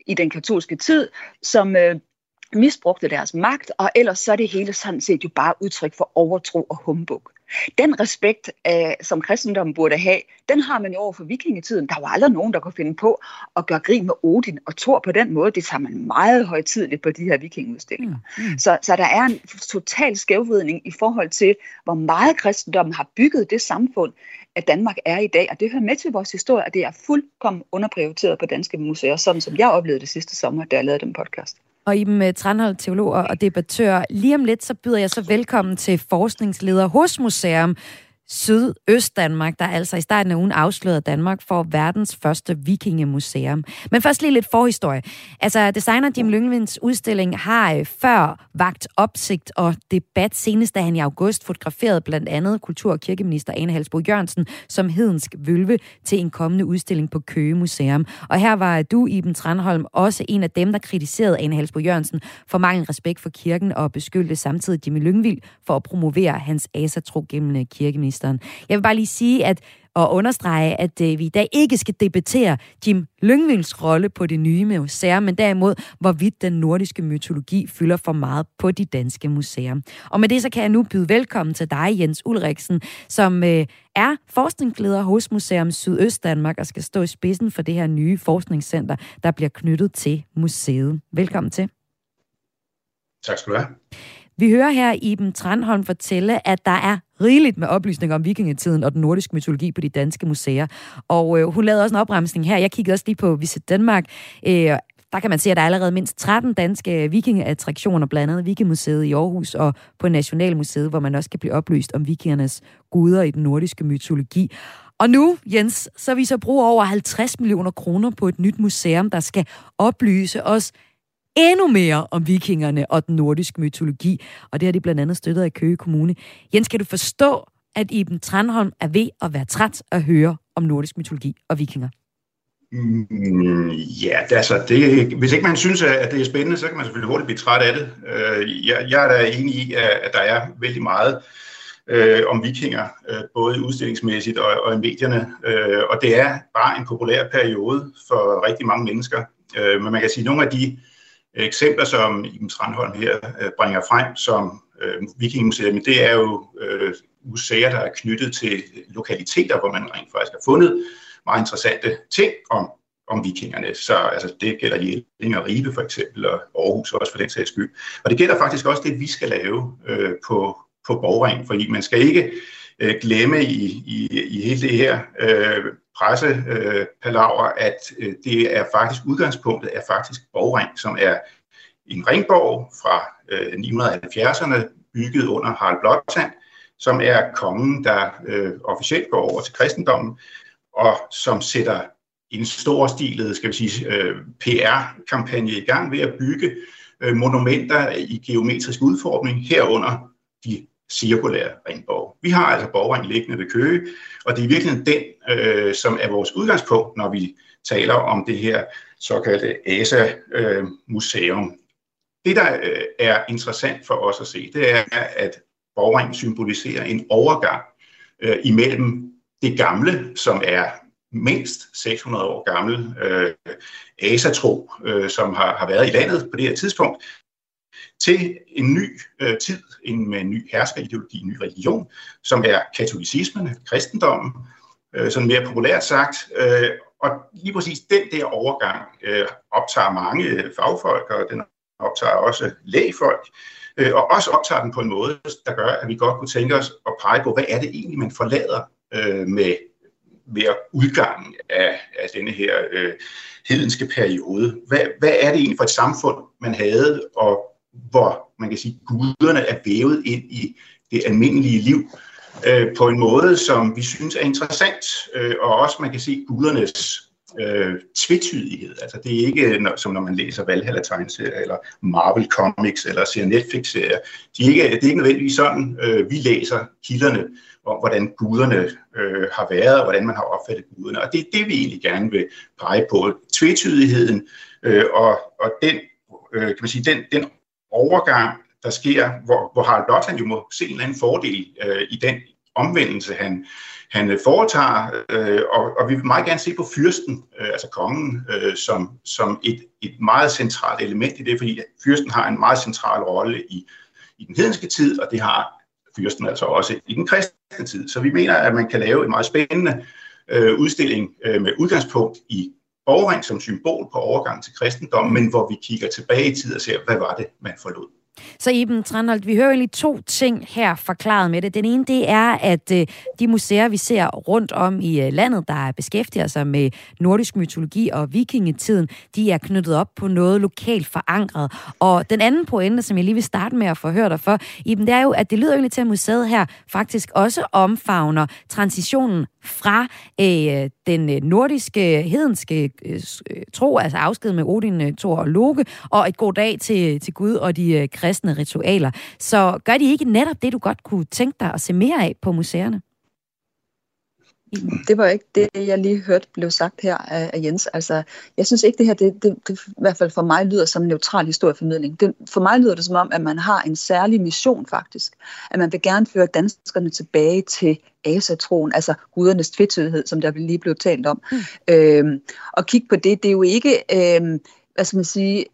[SPEAKER 7] i den katolske tid, som øh, misbrugte deres magt, og ellers så er det hele sådan set jo bare udtryk for overtro og humbug. Den respekt, øh, som kristendommen burde have, den har man jo over for vikingetiden. Der var aldrig nogen, der kunne finde på at gøre grin med Odin og Thor på den måde. Det tager man meget højtidligt på de her vikingeudstillinger. Mm. Mm. Så, så der er en total skævvridning i forhold til, hvor meget kristendommen har bygget det samfund, at Danmark er i dag. Og det hører med til vores historie, at det er fuldkommen underprioriteret på danske museer, sådan som jeg oplevede det sidste sommer, da jeg lavede den podcast.
[SPEAKER 1] Og Iben øh, Tranhold, teolog og debattør. Lige om lidt, så byder jeg så velkommen til forskningsleder hos Museum, Sydøst-Danmark, der altså i starten af ugen afslørede Danmark for verdens første vikingemuseum. Men først lige lidt forhistorie. Altså, designer Jim Lyngvinds udstilling har øh, før vagt opsigt og debat, senest da han i august fotograferede blandt andet kultur- og kirkeminister Ane Halsbo Jørgensen som hedensk vølve til en kommende udstilling på Køge Museum. Og her var du, Iben Tranholm, også en af dem, der kritiserede Ane Halsbo Jørgensen for mangel respekt for kirken og beskyldte samtidig Jimmy Lyngvild for at promovere hans asatro gennem kirkeminister statsministeren. Jeg vil bare lige sige, at og understrege, at øh, vi i dag ikke skal debattere Jim Lyngvilds rolle på det nye museum, men derimod, hvorvidt den nordiske mytologi fylder for meget på de danske museer. Og med det så kan jeg nu byde velkommen til dig, Jens Ulriksen, som øh, er forskningsleder hos Museum Sydøst Danmark og skal stå i spidsen for det her nye forskningscenter, der bliver knyttet til museet. Velkommen til.
[SPEAKER 8] Tak skal du have.
[SPEAKER 1] Vi hører her Iben Tranholm fortælle, at der er rigeligt med oplysninger om vikingetiden og den nordiske mytologi på de danske museer. Og øh, hun lavede også en opremsning her. Jeg kiggede også lige på Visit Danmark. Øh, der kan man se, at der er allerede mindst 13 danske vikingeattraktioner, blandt andet Vikingemuseet i Aarhus og på Nationalmuseet, hvor man også kan blive oplyst om vikingernes guder i den nordiske mytologi. Og nu, Jens, så vi så bruger over 50 millioner kroner på et nyt museum, der skal oplyse os endnu mere om vikingerne og den nordiske mytologi. Og det har de blandt andet støttet af Køge Kommune. Jens, kan du forstå, at Iben Tranholm er ved at være træt at høre om nordisk mytologi og vikinger?
[SPEAKER 8] Mm, ja, det, altså, det, hvis ikke man synes, at det er spændende, så kan man selvfølgelig hurtigt blive træt af det. Øh, jeg, jeg er da enig i, at der er vældig meget øh, om vikinger, øh, både udstillingsmæssigt og, og i medierne. Øh, og det er bare en populær periode for rigtig mange mennesker. Øh, men man kan sige, at nogle af de eksempler, som Iben Strandholm her øh, bringer frem som øh, men det er jo øh, museer, der er knyttet til lokaliteter, hvor man rent faktisk har fundet meget interessante ting om, om vikingerne. Så altså, det gælder Jelling og Ribe for eksempel, og Aarhus også for den sags skyld. Og det gælder faktisk også det, vi skal lave øh, på, på Borgring, fordi man skal ikke øh, glemme i, i, i hele det her øh, pressepalaver, øh, at øh, det er faktisk udgangspunktet er faktisk Borgring, som er en ringborg fra øh, 970'erne, bygget under Harald Blåtand, som er kongen, der øh, officielt går over til kristendommen, og som sætter en storstilet, skal vi sige, øh, PR-kampagne i gang ved at bygge øh, monumenter i geometrisk udformning, herunder de cirkulære ringborg. Vi har altså borgringen liggende ved Køge, og det er virkelig den, øh, som er vores udgangspunkt, når vi taler om det her såkaldte ASA-museum. Øh, det, der øh, er interessant for os at se, det er, at borgringen symboliserer en overgang øh, imellem det gamle, som er mindst 600 år gammel øh, asatro, øh, som har, har været i landet på det her tidspunkt, til en ny øh, tid, en, med en ny herskerideologi, en ny religion, som er katolicismen, kristendommen, øh, sådan mere populært sagt. Øh, og lige præcis den der overgang øh, optager mange øh, fagfolk, og den optager også lægfolk, øh, og også optager den på en måde, der gør, at vi godt kunne tænke os at pege på, hvad er det egentlig, man forlader øh, med ved udgangen af, af denne her øh, hedenske periode. Hvad, hvad er det egentlig for et samfund, man havde, og hvor man kan sige, guderne er vævet ind i det almindelige liv øh, på en måde, som vi synes er interessant, øh, og også man kan se gudernes øh, tvetydighed. Altså det er ikke når, som når man læser Valhalla tegneserier eller Marvel Comics eller ser Netflix-serier. De er ikke, det er ikke nødvendigvis sådan, øh, vi læser kilderne om, hvordan guderne øh, har været og hvordan man har opfattet guderne. Og det er det, vi egentlig gerne vil pege på. Tvetydigheden øh, og, og den, øh, kan man sige, den, den overgang, der sker, hvor, hvor Harald Blåtand jo må se en eller anden fordel øh, i den omvendelse, han, han foretager, øh, og, og vi vil meget gerne se på fyrsten, øh, altså kongen, øh, som, som et, et meget centralt element i det, fordi fyrsten har en meget central rolle i, i den hedenske tid, og det har fyrsten altså også i den kristne tid. Så vi mener, at man kan lave en meget spændende øh, udstilling øh, med udgangspunkt i borgring som symbol på overgang til kristendommen, men hvor vi kigger tilbage i tid og ser, hvad var det, man forlod.
[SPEAKER 1] Så Iben Tranholt, vi hører egentlig to ting her forklaret med det. Den ene, det er, at øh, de museer, vi ser rundt om i øh, landet, der beskæftiger sig med nordisk mytologi og vikingetiden, de er knyttet op på noget lokalt forankret. Og den anden pointe, som jeg lige vil starte med at få hørt dig for, Iben, det er jo, at det lyder egentlig til, at museet her faktisk også omfavner transitionen fra øh, den øh, nordiske, hedenske øh, øh, tro, altså afsked med Odin, Thor og Loke, og et god dag til, til Gud og de kristne ritualer. Så gør de ikke netop det, du godt kunne tænke dig at se mere af på museerne?
[SPEAKER 7] Det var ikke det, jeg lige hørte blev sagt her af Jens. Altså, jeg synes ikke, det her, det, det, det i hvert fald for mig lyder som en neutral historieformidling. Det, for mig lyder det som om, at man har en særlig mission faktisk. At man vil gerne føre danskerne tilbage til asatroen, altså gudernes tvetydighed, som der lige blev talt om. Mm. Øhm, og kigge på det, det er jo ikke... Øhm, hvad skal man sige,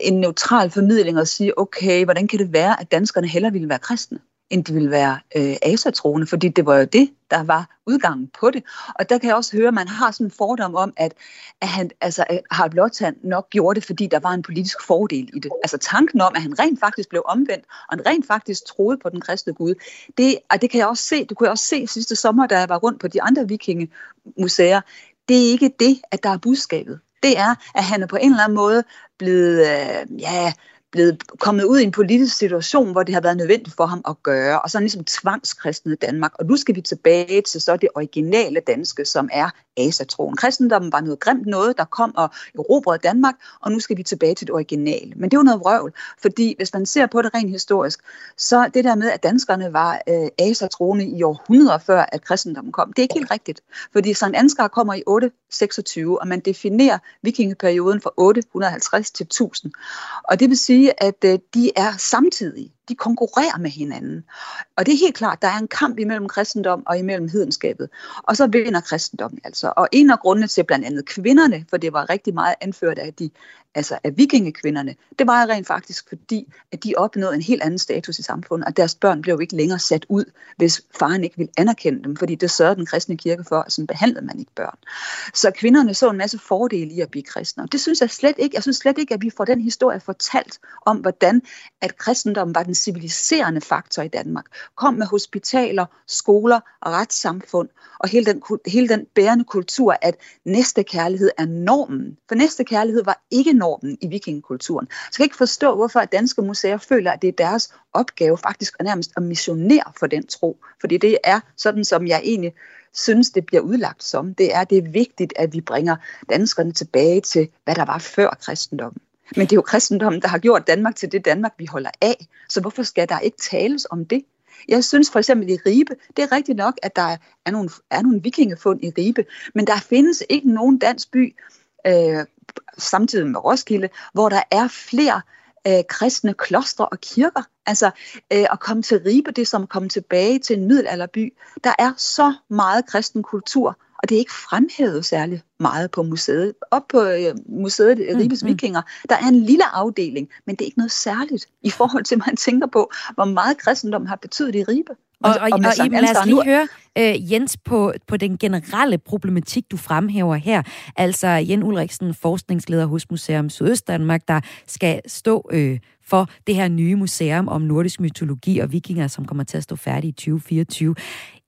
[SPEAKER 7] en neutral formidling at sige, okay, hvordan kan det være, at danskerne hellere ville være kristne? End de ville være øh, asatroende, fordi det var jo det, der var udgangen på det. Og der kan jeg også høre, at man har sådan en fordom om, at, at han, altså, Harald Blåtand nok gjorde det, fordi der var en politisk fordel i det. Altså tanken om, at han rent faktisk blev omvendt, og han rent faktisk troede på den kristne Gud, det, og det kan jeg også se, du kunne jeg også se sidste sommer, da jeg var rundt på de andre vikingemuseer, det er ikke det, at der er budskabet. Det er, at han er på en eller anden måde blevet, øh, ja, blevet kommet ud i en politisk situation, hvor det har været nødvendigt for ham at gøre, og så ligesom tvangskristnet Danmark. Og nu skal vi tilbage til så det originale danske, som er asatroen. Kristendommen var noget grimt noget, der kom og erobrede Danmark, og nu skal vi tilbage til det originale. Men det er jo noget vrøvl, fordi hvis man ser på det rent historisk, så det der med, at danskerne var øh, asatroende i århundreder før, at kristendommen kom, det er ikke helt rigtigt. Fordi Sankt Ansgar kommer i 826, og man definerer vikingeperioden fra 850 til 1000. Og det vil sige, at øh, de er samtidige de konkurrerer med hinanden. Og det er helt klart, der er en kamp imellem kristendom og imellem hedenskabet. Og så vinder kristendommen altså. Og en af grundene til blandt andet kvinderne, for det var rigtig meget anført af de altså af vikingekvinderne, det var rent faktisk fordi, at de opnåede en helt anden status i samfundet, og deres børn blev ikke længere sat ud, hvis faren ikke ville anerkende dem, fordi det sørgede den kristne kirke for, at sådan behandlede man ikke børn. Så kvinderne så en masse fordele i at blive kristne, og det synes jeg slet ikke, jeg synes slet ikke, at vi får den historie fortalt om, hvordan at kristendommen var den civiliserende faktor i Danmark, kom med hospitaler, skoler og retssamfund, og hele den, hele den bærende kultur, at næste kærlighed er normen. For næste kærlighed var ikke normen i vikingekulturen. Så jeg kan ikke forstå, hvorfor danske museer føler, at det er deres opgave faktisk at nærmest at missionere for den tro. Fordi det er sådan, som jeg egentlig synes, det bliver udlagt som. Det er, det er vigtigt, at vi bringer danskerne tilbage til, hvad der var før kristendommen. Men det er jo kristendommen, der har gjort Danmark til det Danmark, vi holder af. Så hvorfor skal der ikke tales om det? Jeg synes for eksempel i Ribe, det er rigtigt nok, at der er nogle, er nogle vikingefund i Ribe, men der findes ikke nogen dansk by, øh, samtidig med Roskilde, hvor der er flere øh, kristne klostre og kirker. Altså øh, at komme til Ribe, det er som at komme tilbage til en middelalderby. Der er så meget kristen kultur, og det er ikke fremhævet særlig meget på museet. Op på øh, museet mm, Ribes mm, Vikinger, der er en lille afdeling, men det er ikke noget særligt i forhold til, man tænker på, hvor meget kristendom har betydet i Ribe.
[SPEAKER 1] Og, og, og, og, Iben, lad os lige høre, uh, Jens, på, på den generelle problematik, du fremhæver her. Altså Jens Ulriksen, forskningsleder hos Museum Sydøstdanmark, der skal stå uh, for det her nye museum om nordisk mytologi og vikinger, som kommer til at stå færdigt i 2024.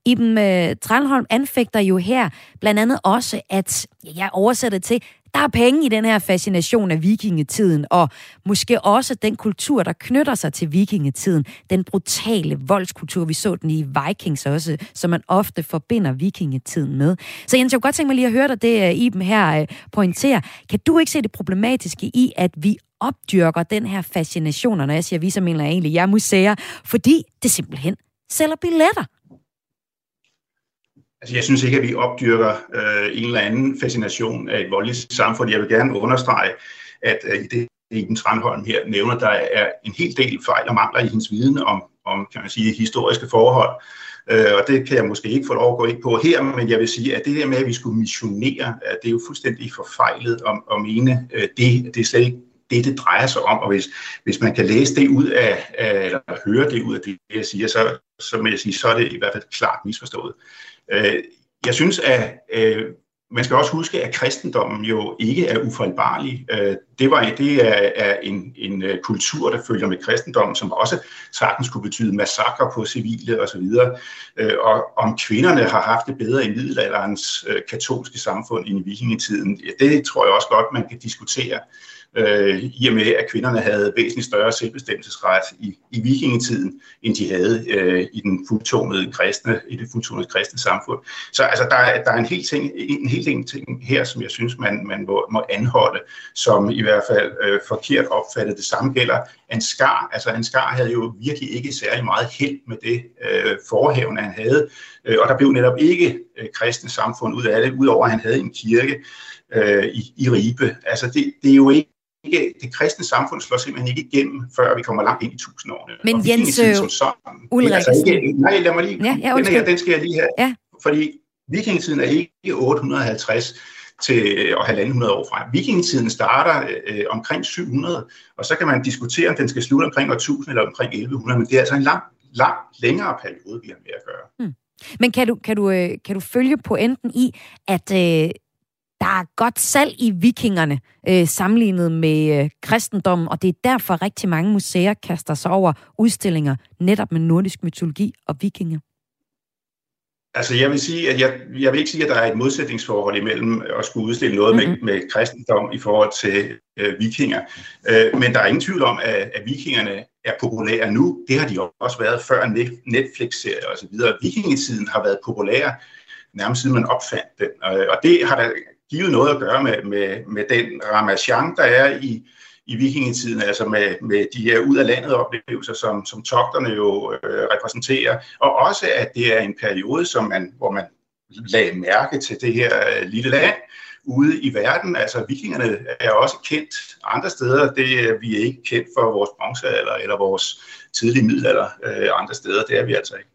[SPEAKER 1] Iben øh, Tranholm anfægter jo her blandt andet også, at jeg oversætter til, der er penge i den her fascination af vikingetiden, og måske også den kultur, der knytter sig til vikingetiden. Den brutale voldskultur, vi så den i Vikings også, som man ofte forbinder vikingetiden med. Så Jens, jeg kunne godt tænke mig lige at høre dig det, øh, Iben her øh, pointerer. Kan du ikke se det problematiske i, at vi opdyrker den her fascination, og når jeg siger vi, så mener jeg egentlig jeg museer, fordi det simpelthen sælger billetter.
[SPEAKER 8] Altså, jeg synes ikke, at vi opdyrker øh, en eller anden fascination af et voldeligt samfund. Jeg vil gerne understrege, at øh, i det, Iben Tranholm her nævner, der er en hel del fejl og mangler i hendes viden om, om kan man sige, historiske forhold. Øh, og det kan jeg måske ikke få lov at gå ind på her, men jeg vil sige, at det der med, at vi skulle missionere, at det er jo fuldstændig forfejlet at, at mene øh, det. Det er slet ikke det, det drejer sig om. Og hvis, hvis man kan læse det ud af, af, eller høre det ud af det, jeg siger, så, så må jeg sige, så er det i hvert fald klart misforstået. Øh, jeg synes, at øh, man skal også huske, at kristendommen jo ikke er ufejlbarlig. Øh, det, var, det er, er en, en øh, kultur, der følger med kristendommen, som også sagtens kunne betyde massakre på civile osv. Øh, og om kvinderne har haft det bedre i middelalderens øh, katolske samfund end i vikingetiden, det tror jeg også godt, man kan diskutere øh, i og med, at kvinderne havde væsentligt større selvbestemmelsesret i, i vikingetiden, end de havde øh, i, den fuldtonede kristne, i det fuldtonede kristne samfund. Så altså, der, er, der er en hel, ting, en hel del ting her, som jeg synes, man, man må, må anholde, som i hvert fald øh, forkert opfattet. Det samme gælder Ansgar. Altså Ansgar havde jo virkelig ikke særlig meget held med det øh, forhævne, han havde, øh, og der blev netop ikke øh, kristne samfund ud af det, udover at han havde en kirke øh, i, i Ribe. Altså det, det er jo ikke ikke, det kristne samfund slår simpelthen ikke igennem, før vi kommer langt ind i tusindårene.
[SPEAKER 1] Men og Jens øh, som sådan, altså
[SPEAKER 8] ikke, Nej, lad mig lige. Ja, ja, den, her, den skal jeg lige have. Ja. Fordi vikingetiden er ikke 850 til og halvanden år frem. Vikingetiden starter øh, omkring 700, og så kan man diskutere, om den skal slutte omkring år 1000 eller omkring 1100, men det er altså en lang, lang længere periode, vi har med at gøre. Hmm.
[SPEAKER 1] Men kan du, kan, du, øh, kan du følge pointen i, at øh, der er godt salg i vikingerne øh, sammenlignet med øh, kristendommen, og det er derfor rigtig mange museer kaster sig over udstillinger netop med nordisk mytologi og vikinger.
[SPEAKER 8] Altså jeg vil sige, at jeg, jeg vil ikke sige, at der er et modsætningsforhold imellem at skulle udstille noget mm-hmm. med, med kristendom i forhold til øh, vikinger. Øh, men der er ingen tvivl om, at, at vikingerne er populære nu. Det har de også været før Netflix-serier osv. Vikingetiden har været populær nærmest siden man opfandt den. Og det har der givet noget at gøre med, med, med den ramachan, der er i, i vikingetiden, altså med, med de her ud af landet oplevelser, som, som togterne jo øh, repræsenterer, og også at det er en periode, som man, hvor man lagde mærke til det her øh, lille land ude i verden. Altså vikingerne er også kendt andre steder. Det er vi er ikke kendt for vores bronzealder eller vores tidlige middelalder øh, andre steder. Det er vi altså ikke.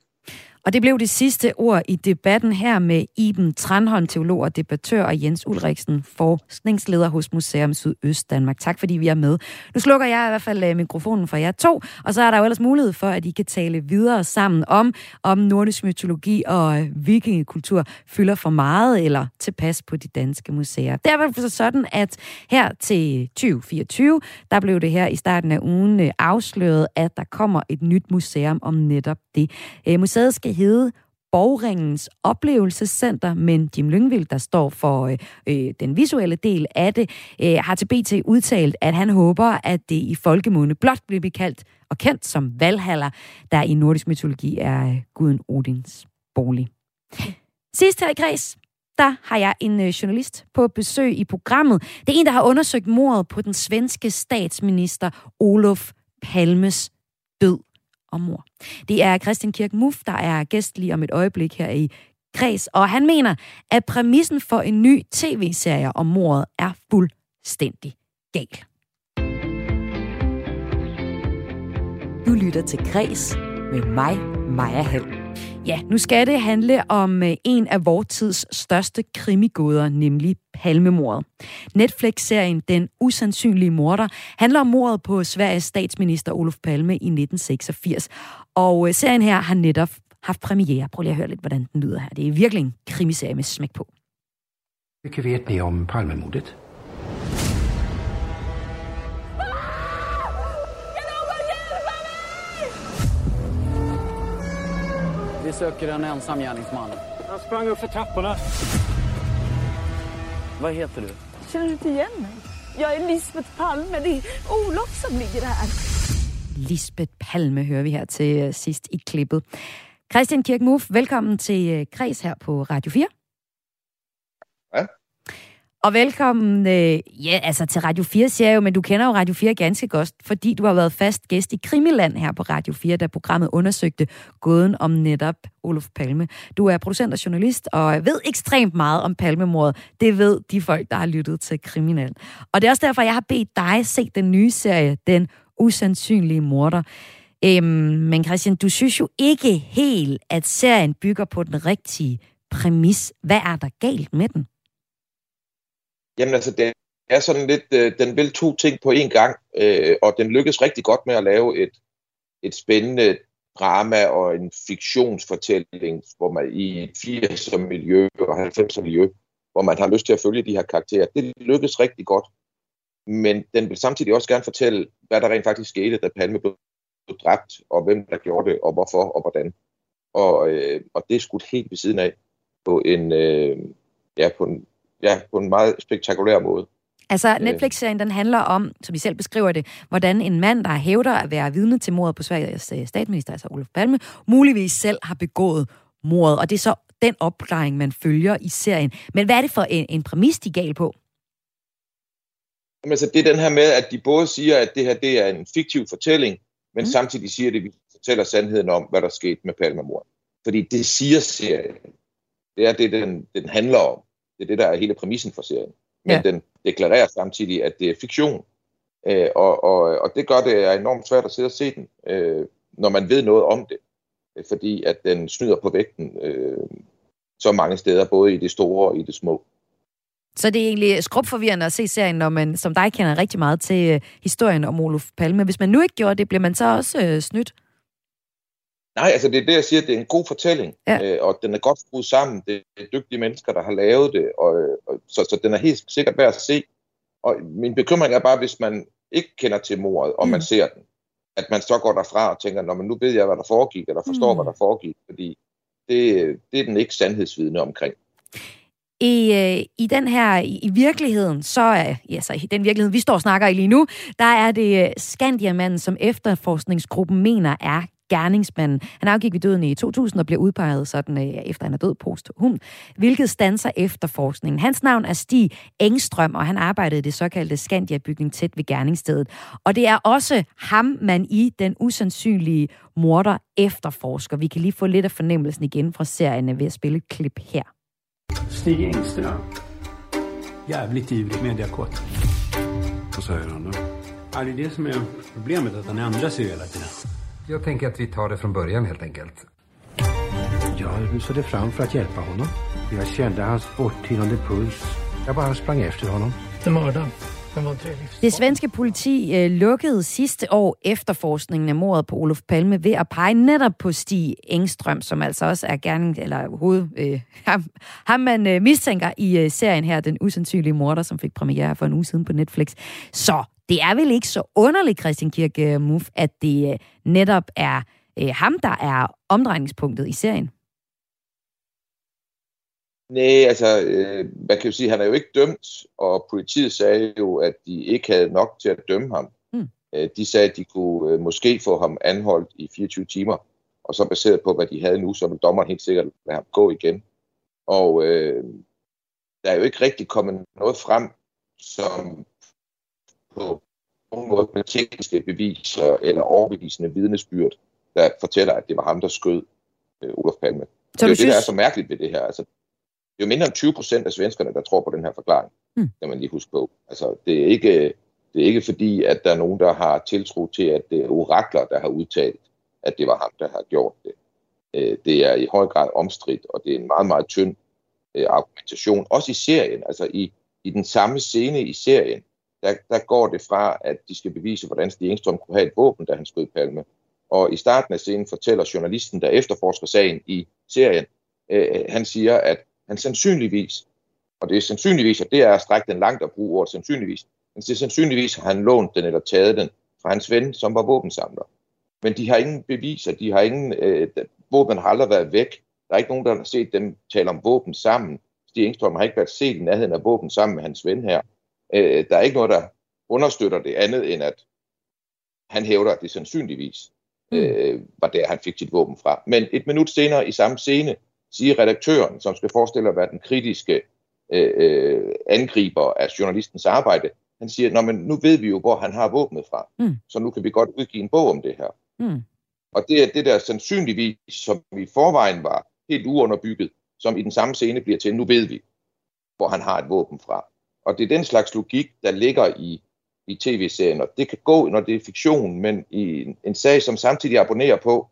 [SPEAKER 1] Og det blev det sidste ord i debatten her med Iben Tranholm, teolog og debattør, og Jens Ulriksen, forskningsleder hos Museum Sydøst Danmark. Tak fordi vi er med. Nu slukker jeg i hvert fald øh, mikrofonen for jer to, og så er der jo ellers mulighed for, at I kan tale videre sammen om, om nordisk mytologi og øh, vikingekultur fylder for meget eller tilpas på de danske museer. Det er i hvert fald sådan, at her til 2024, der blev det her i starten af ugen øh, afsløret, at der kommer et nyt museum om netop det. Museet skal skal hedde Borgringens Oplevelsescenter, men Jim Lyngvild, der står for øh, øh, den visuelle del af det, øh, har til BT udtalt, at han håber, at det i folkemunde blot bliver kaldt og kendt som Valhalla, der i nordisk mytologi er øh, guden Odins bolig. Sidst her i kreds, der har jeg en øh, journalist på besøg i programmet. Det er en, der har undersøgt mordet på den svenske statsminister Olof Palmes død og mor. Det er Christian Kirk Muff, der er gæst lige om et øjeblik her i Kreds, og han mener, at præmissen for en ny tv-serie om mordet er fuldstændig gal. Du lytter til Kreds med mig, Maja Halm. Ja, nu skal det handle om øh, en af vores tids største krimigåder, nemlig Palmemordet. Netflix-serien Den usandsynlige morder handler om mordet på Sveriges statsminister Olof Palme i 1986. Og øh, serien her har netop haft premiere. Prøv lige at høre lidt, hvordan den lyder her. Det er virkelig en krimiserie med smæk på.
[SPEAKER 9] Hvilket vet ni om Palmemordet?
[SPEAKER 10] Vi söker en ensam gärningsman.
[SPEAKER 11] Han sprang upp för trapporna.
[SPEAKER 10] Vad heter du?
[SPEAKER 12] Känner du inte igen mig? Jag är Lisbeth Palme. Det är Olof som ligger här.
[SPEAKER 1] Lisbeth Palme hører vi her til øh, sidst i klippet. Christian Kirk Muff, velkommen til øh, Kreds her på Radio 4. Og velkommen, øh, ja, altså til Radio 4 siger jeg jo, men du kender jo Radio 4 ganske godt, fordi du har været fast gæst i Krimiland her på Radio 4, da programmet undersøgte gåden om netop Olof Palme. Du er producent og journalist, og ved ekstremt meget om Palmemordet. Det ved de folk, der har lyttet til Kriminal. Og det er også derfor, jeg har bedt dig se den nye serie, Den usandsynlige morder. Øhm, men Christian, du synes jo ikke helt, at serien bygger på den rigtige præmis. Hvad er der galt med den?
[SPEAKER 13] Jamen altså, det er sådan lidt, øh, den vil to ting på én gang, øh, og den lykkes rigtig godt med at lave et, et spændende drama og en fiktionsfortælling, hvor man i et 80'er miljø og 90'er miljø, hvor man har lyst til at følge de her karakterer. Det lykkes rigtig godt. Men den vil samtidig også gerne fortælle, hvad der rent faktisk skete, da Palme blev dræbt, og hvem der gjorde det, og hvorfor, og hvordan. Og, øh, og det er skudt helt ved siden af på en, øh, ja, på en, ja, på en meget spektakulær måde.
[SPEAKER 1] Altså, Netflix-serien, den handler om, som vi selv beskriver det, hvordan en mand, der hævder at være vidne til mordet på Sveriges øh, statsminister, altså Olof Palme, muligvis selv har begået mordet. Og det er så den opklaring, man følger i serien. Men hvad er det for en, en præmis, de gal på?
[SPEAKER 13] Jamen, altså, det er den her med, at de både siger, at det her det er en fiktiv fortælling, men mm. samtidig siger det, at vi fortæller sandheden om, hvad der skete med Palmemordet. Fordi det siger serien. Det er det, den, den handler om. Det er det, der er hele præmissen for serien. Men ja. den deklarerer samtidig, at det er fiktion. Øh, og, og, og det gør det er enormt svært at sidde og se den, øh, når man ved noget om det. Fordi at den snyder på vægten øh, så mange steder, både i det store og i det små.
[SPEAKER 1] Så det er egentlig skrubforvirrende at se serien, når man som dig kender rigtig meget til øh, historien om Olof Palme. Hvis man nu ikke gjorde det, bliver man så også øh, snydt?
[SPEAKER 13] Nej, altså det er det, jeg siger, det er en god fortælling, ja. øh, og den er godt skruet sammen. Det er dygtige mennesker, der har lavet det, og, og, så, så den er helt sikkert værd at se. Og min bekymring er bare, hvis man ikke kender til mordet, og mm. man ser den, at man så går derfra og tænker, Nå, men nu ved jeg, hvad der foregik, eller forstår, mm. hvad der foregik, fordi det, det er den ikke sandhedsvidende omkring.
[SPEAKER 1] I, øh, i den her, i, i virkeligheden, så er, ja, så i den virkelighed, vi står og snakker i lige nu, der er det øh, Skandiamanden, som efterforskningsgruppen mener er gerningsmanden. Han afgik ved døden i 2000 og blev udpeget sådan, øh, efter han er død posthum, hvilket stanser efterforskningen. Hans navn er Stig Engstrøm, og han arbejdede i det såkaldte Skandia-bygning tæt ved gerningsstedet. Og det er også ham, man i den usandsynlige morder efterforsker. Vi kan lige få lidt af fornemmelsen igen fra serien ved at spille et klip her.
[SPEAKER 9] Stig Engström. Jävligt ivrig mediakåt.
[SPEAKER 14] Vad säger han då?
[SPEAKER 9] Ja, det är det som är problemet, att han ändrar sig hela tiden.
[SPEAKER 14] Jag tänker att vi tar det från början helt enkelt.
[SPEAKER 9] Jag rusade fram för att hjälpa honom. Jag kände hans borttynande puls. Jag bara sprang efter honom.
[SPEAKER 11] Det mördaren.
[SPEAKER 1] Det svenske politi øh, lukkede sidste år efterforskningen af mordet på Olof Palme ved at pege netop på Stig Engstrøm, som altså også er gerning, eller hoved, øh, ham, ham man øh, mistænker i øh, serien her, Den usandsynlige morder, som fik premiere for en uge siden på Netflix. Så det er vel ikke så underligt, Christian Kirke Muff, at det øh, netop er øh, ham, der er omdrejningspunktet i serien.
[SPEAKER 13] Nej, altså, øh, man kan jo sige, han er jo ikke dømt, og politiet sagde jo, at de ikke havde nok til at dømme ham. Mm. Øh, de sagde, at de kunne øh, måske få ham anholdt i 24 timer, og så baseret på, hvad de havde nu, så ville dommeren helt sikkert lade ham gå igen. Og øh, der er jo ikke rigtig kommet noget frem, som på nogen måde med tekniske beviser eller overbevisende vidnesbyrd, der fortæller, at det var ham, der skød øh, Olof Palme. Så det er jo synes... det, der er så mærkeligt ved det her. Altså, det er jo mindre end 20 procent af svenskerne, der tror på den her forklaring, mm. kan man lige huske på. Altså, det er ikke, det er ikke fordi, at der er nogen, der har tiltro til, at det er orakler, der har udtalt, at det var ham, der har gjort det. Øh, det er i høj grad omstridt, og det er en meget, meget tynd øh, argumentation. Også i serien, altså i, i den samme scene i serien, der, der går det fra, at de skal bevise, hvordan Stig Engstrøm kunne have et våben, da han skød Palme. Og i starten af scenen fortæller journalisten, der efterforsker sagen i serien, øh, han siger, at han sandsynligvis, og det er sandsynligvis, at det er at strække den langt at bruge ordet sandsynligvis, men det er sandsynligvis, at han lånt den eller taget den fra hans ven, som var våbensamler. Men de har ingen beviser, de har ingen, øh, våben har aldrig været væk. Der er ikke nogen, der har set dem tale om våben sammen. Stig Engstrøm har ikke været set i nærheden af våben sammen med hans ven her. Øh, der er ikke noget, der understøtter det andet, end at han hævder, at det sandsynligvis mm. øh, var der, han fik sit våben fra. Men et minut senere i samme scene siger redaktøren, som skal forestille at være den kritiske øh, øh angriber af journalistens arbejde, han siger, Nå, men nu ved vi jo, hvor han har våbnet fra, mm. så nu kan vi godt udgive en bog om det her. Mm. Og det er det der sandsynligvis, som i forvejen var helt uunderbygget, som i den samme scene bliver til, nu ved vi, hvor han har et våben fra. Og det er den slags logik, der ligger i, i tv-serien, og det kan gå, når det er fiktion, men i en, en sag, som samtidig abonnerer på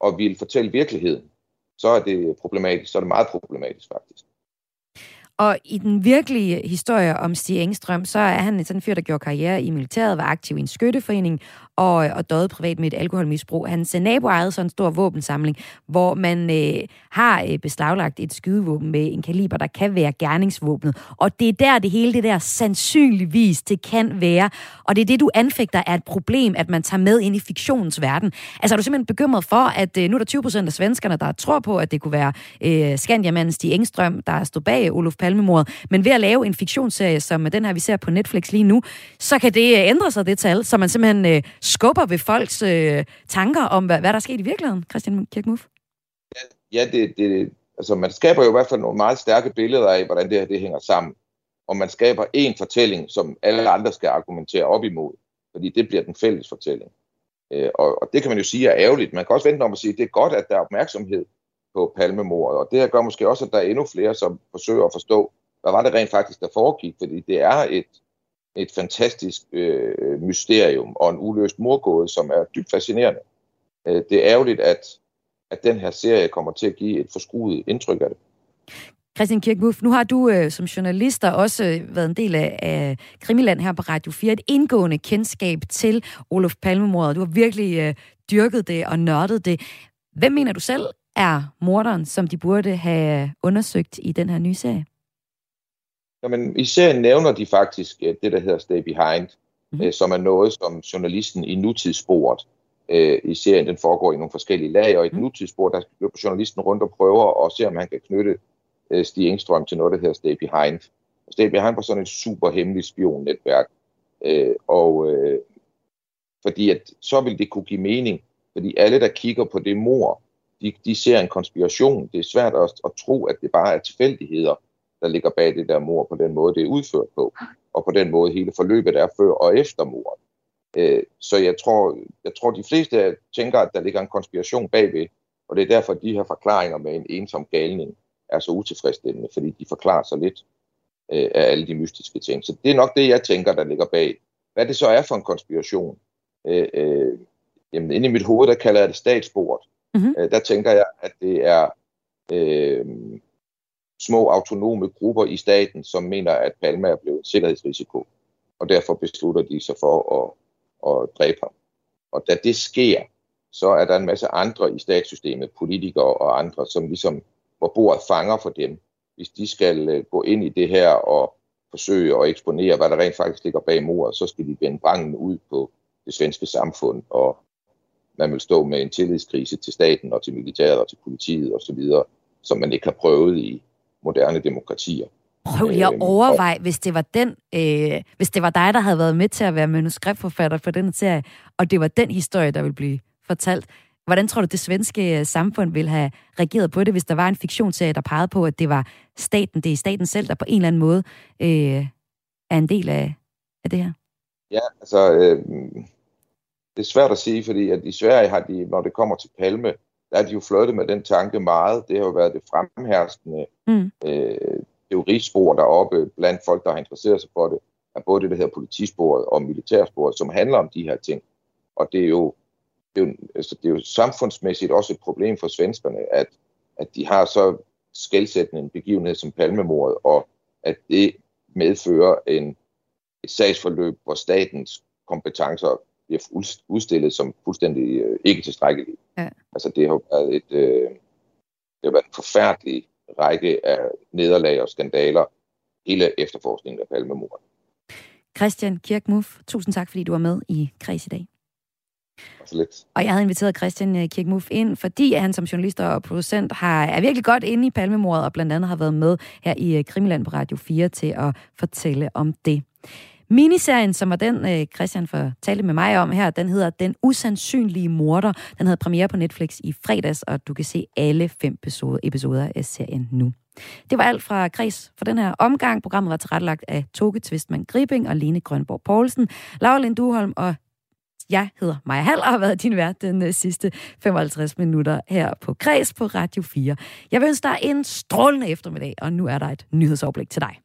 [SPEAKER 13] og vil fortælle virkeligheden, så er det problematisk, så er det meget problematisk faktisk.
[SPEAKER 1] Og i den virkelige historie om Stig Engstrøm, så er han sådan en fyr, der gjorde karriere i militæret, var aktiv i en skytteforening og, og døde privat med et alkoholmisbrug. Hans nabo ejede sådan en stor våbensamling, hvor man øh, har øh, beslaglagt et skydevåben med en kaliber, der kan være gerningsvåbnet. Og det er der det hele, det der sandsynligvis, det kan være. Og det er det, du anfægter er et problem, at man tager med ind i fiktionens verden. Altså er du simpelthen bekymret for, at øh, nu er der 20 procent af svenskerne, der tror på, at det kunne være øh, Skandiamanden Stig Engstrøm, der stod bag Olof Palmemordet. Men ved at lave en fiktionsserie, som den her, vi ser på Netflix lige nu, så kan det øh, ændre sig, det tal, så man simpelthen øh, skubber ved folks øh, tanker om, hvad, hvad der er sket i virkeligheden, Christian Kirkmuff?
[SPEAKER 13] Ja, det, det, altså man skaber jo i hvert fald nogle meget stærke billeder af, hvordan det her det hænger sammen. Og man skaber en fortælling, som alle andre skal argumentere op imod, fordi det bliver den fælles fortælling. Øh, og, og det kan man jo sige er ærgerligt. Man kan også vente om at sige, at det er godt, at der er opmærksomhed på palmemordet, og det her gør måske også, at der er endnu flere, som forsøger at forstå, hvad var det rent faktisk, der foregik, fordi det er et, et fantastisk øh, mysterium og en uløst morgåde, som er dybt fascinerende. Øh, det er ærgerligt, at, at den her serie kommer til at give et forskruet indtryk af det.
[SPEAKER 1] Christian Kirkmuff, nu har du øh, som journalist også øh, været en del af, af Krimiland her på Radio 4, et indgående kendskab til Olof Palmemordet. Du har virkelig øh, dyrket det og nørdet det. Hvem mener du selv er morderen, som de burde have undersøgt i den her nye serie?
[SPEAKER 13] Jamen, i serien nævner de faktisk uh, det, der hedder Stay Behind, mm. uh, som er noget, som journalisten i nutidssporet uh, i serien, den foregår i nogle forskellige lag, og i mm. nutidssporet, der løber journalisten rundt og prøver at se, om han kan knytte uh, Stig Engstrøm til noget, der hedder Stay Behind. Og Stay Behind var sådan et super hemmeligt spionnetværk, uh, og uh, fordi at så vil det kunne give mening, fordi alle, der kigger på det mor, de, de ser en konspiration. Det er svært at, at tro, at det bare er tilfældigheder, der ligger bag det der mor på den måde, det er udført på, og på den måde hele forløbet er før og efter mordet. Øh, så jeg tror, jeg tror, de fleste tænker, at der ligger en konspiration bagved, og det er derfor, at de her forklaringer med en ensom galning er så utilfredsstillende, fordi de forklarer sig lidt øh, af alle de mystiske ting. Så det er nok det, jeg tænker, der ligger bag. Hvad det så er for en konspiration? Øh, øh, jamen, inde i mit hoved, der kalder jeg det statsbordet. Mm-hmm. Øh, der tænker jeg, at det er øh, små autonome grupper i staten, som mener, at Palme er blevet en sikkerhedsrisiko, og derfor beslutter de sig for at, at dræbe ham. Og da det sker, så er der en masse andre i statssystemet, politikere og andre, som ligesom, hvor bordet fanger for dem. Hvis de skal øh, gå ind i det her og forsøge at eksponere, hvad der rent faktisk ligger bag mordet, så skal de vende brangen ud på det svenske samfund, og man vil stå med en tillidskrise til staten og til militæret og til politiet osv., som man ikke har prøvet i moderne demokratier.
[SPEAKER 1] Prøv lige at øhm, overveje, hvis det var den, øh, hvis det var dig, der havde været med til at være manuskriptforfatter for den serie, og det var den historie, der ville blive fortalt. Hvordan tror du, det svenske øh, samfund ville have reageret på det, hvis der var en fiktionsserie, der pegede på, at det var staten, det er staten selv, der på en eller anden måde øh, er en del af, af det her?
[SPEAKER 13] Ja, altså, øh, det er svært at sige, fordi at i Sverige har de, når det kommer til Palme, der er de jo flirtet med den tanke meget. Det har jo været det fremherskende mm. øh, teorispor deroppe blandt folk, der har interesseret sig for det, er både det, der hedder politisporet og militærsporet, som handler om de her ting. Og det er jo, det er jo, altså, det er jo samfundsmæssigt også et problem for svenskerne, at, at de har så skældsættende en begivenhed som palmemordet, og at det medfører en, et sagsforløb, hvor statens kompetencer bliver udstillet som fuldstændig øh, ikke tilstrækkelige. Ja. Altså det har været et øh, det har været en forfærdelig række af nederlag og skandaler hele efterforskningen af Palmemordet.
[SPEAKER 1] Christian Kirkmuff, tusind tak, fordi du var med i Kreds i dag.
[SPEAKER 13] lidt.
[SPEAKER 1] Og jeg havde inviteret Christian øh, Kirkmuff ind, fordi han som journalist og producent har, er virkelig godt inde i palmemordet, og blandt andet har været med her i øh, Krimiland på Radio 4 til at fortælle om det. Miniserien, som var den, øh, Christian Christian fortalte med mig om her, den hedder Den usandsynlige morder. Den havde premiere på Netflix i fredags, og du kan se alle fem episoder af serien nu. Det var alt fra Kris for den her omgang. Programmet var tilrettelagt af Toge Tvistmann Gribing og Lene Grønborg Poulsen. Laura Linduholm og jeg hedder Maja Hall og har været din vært den øh, sidste 55 minutter her på Kreds på Radio 4. Jeg vil ønske dig en strålende eftermiddag, og nu er der et nyhedsoverblik til dig.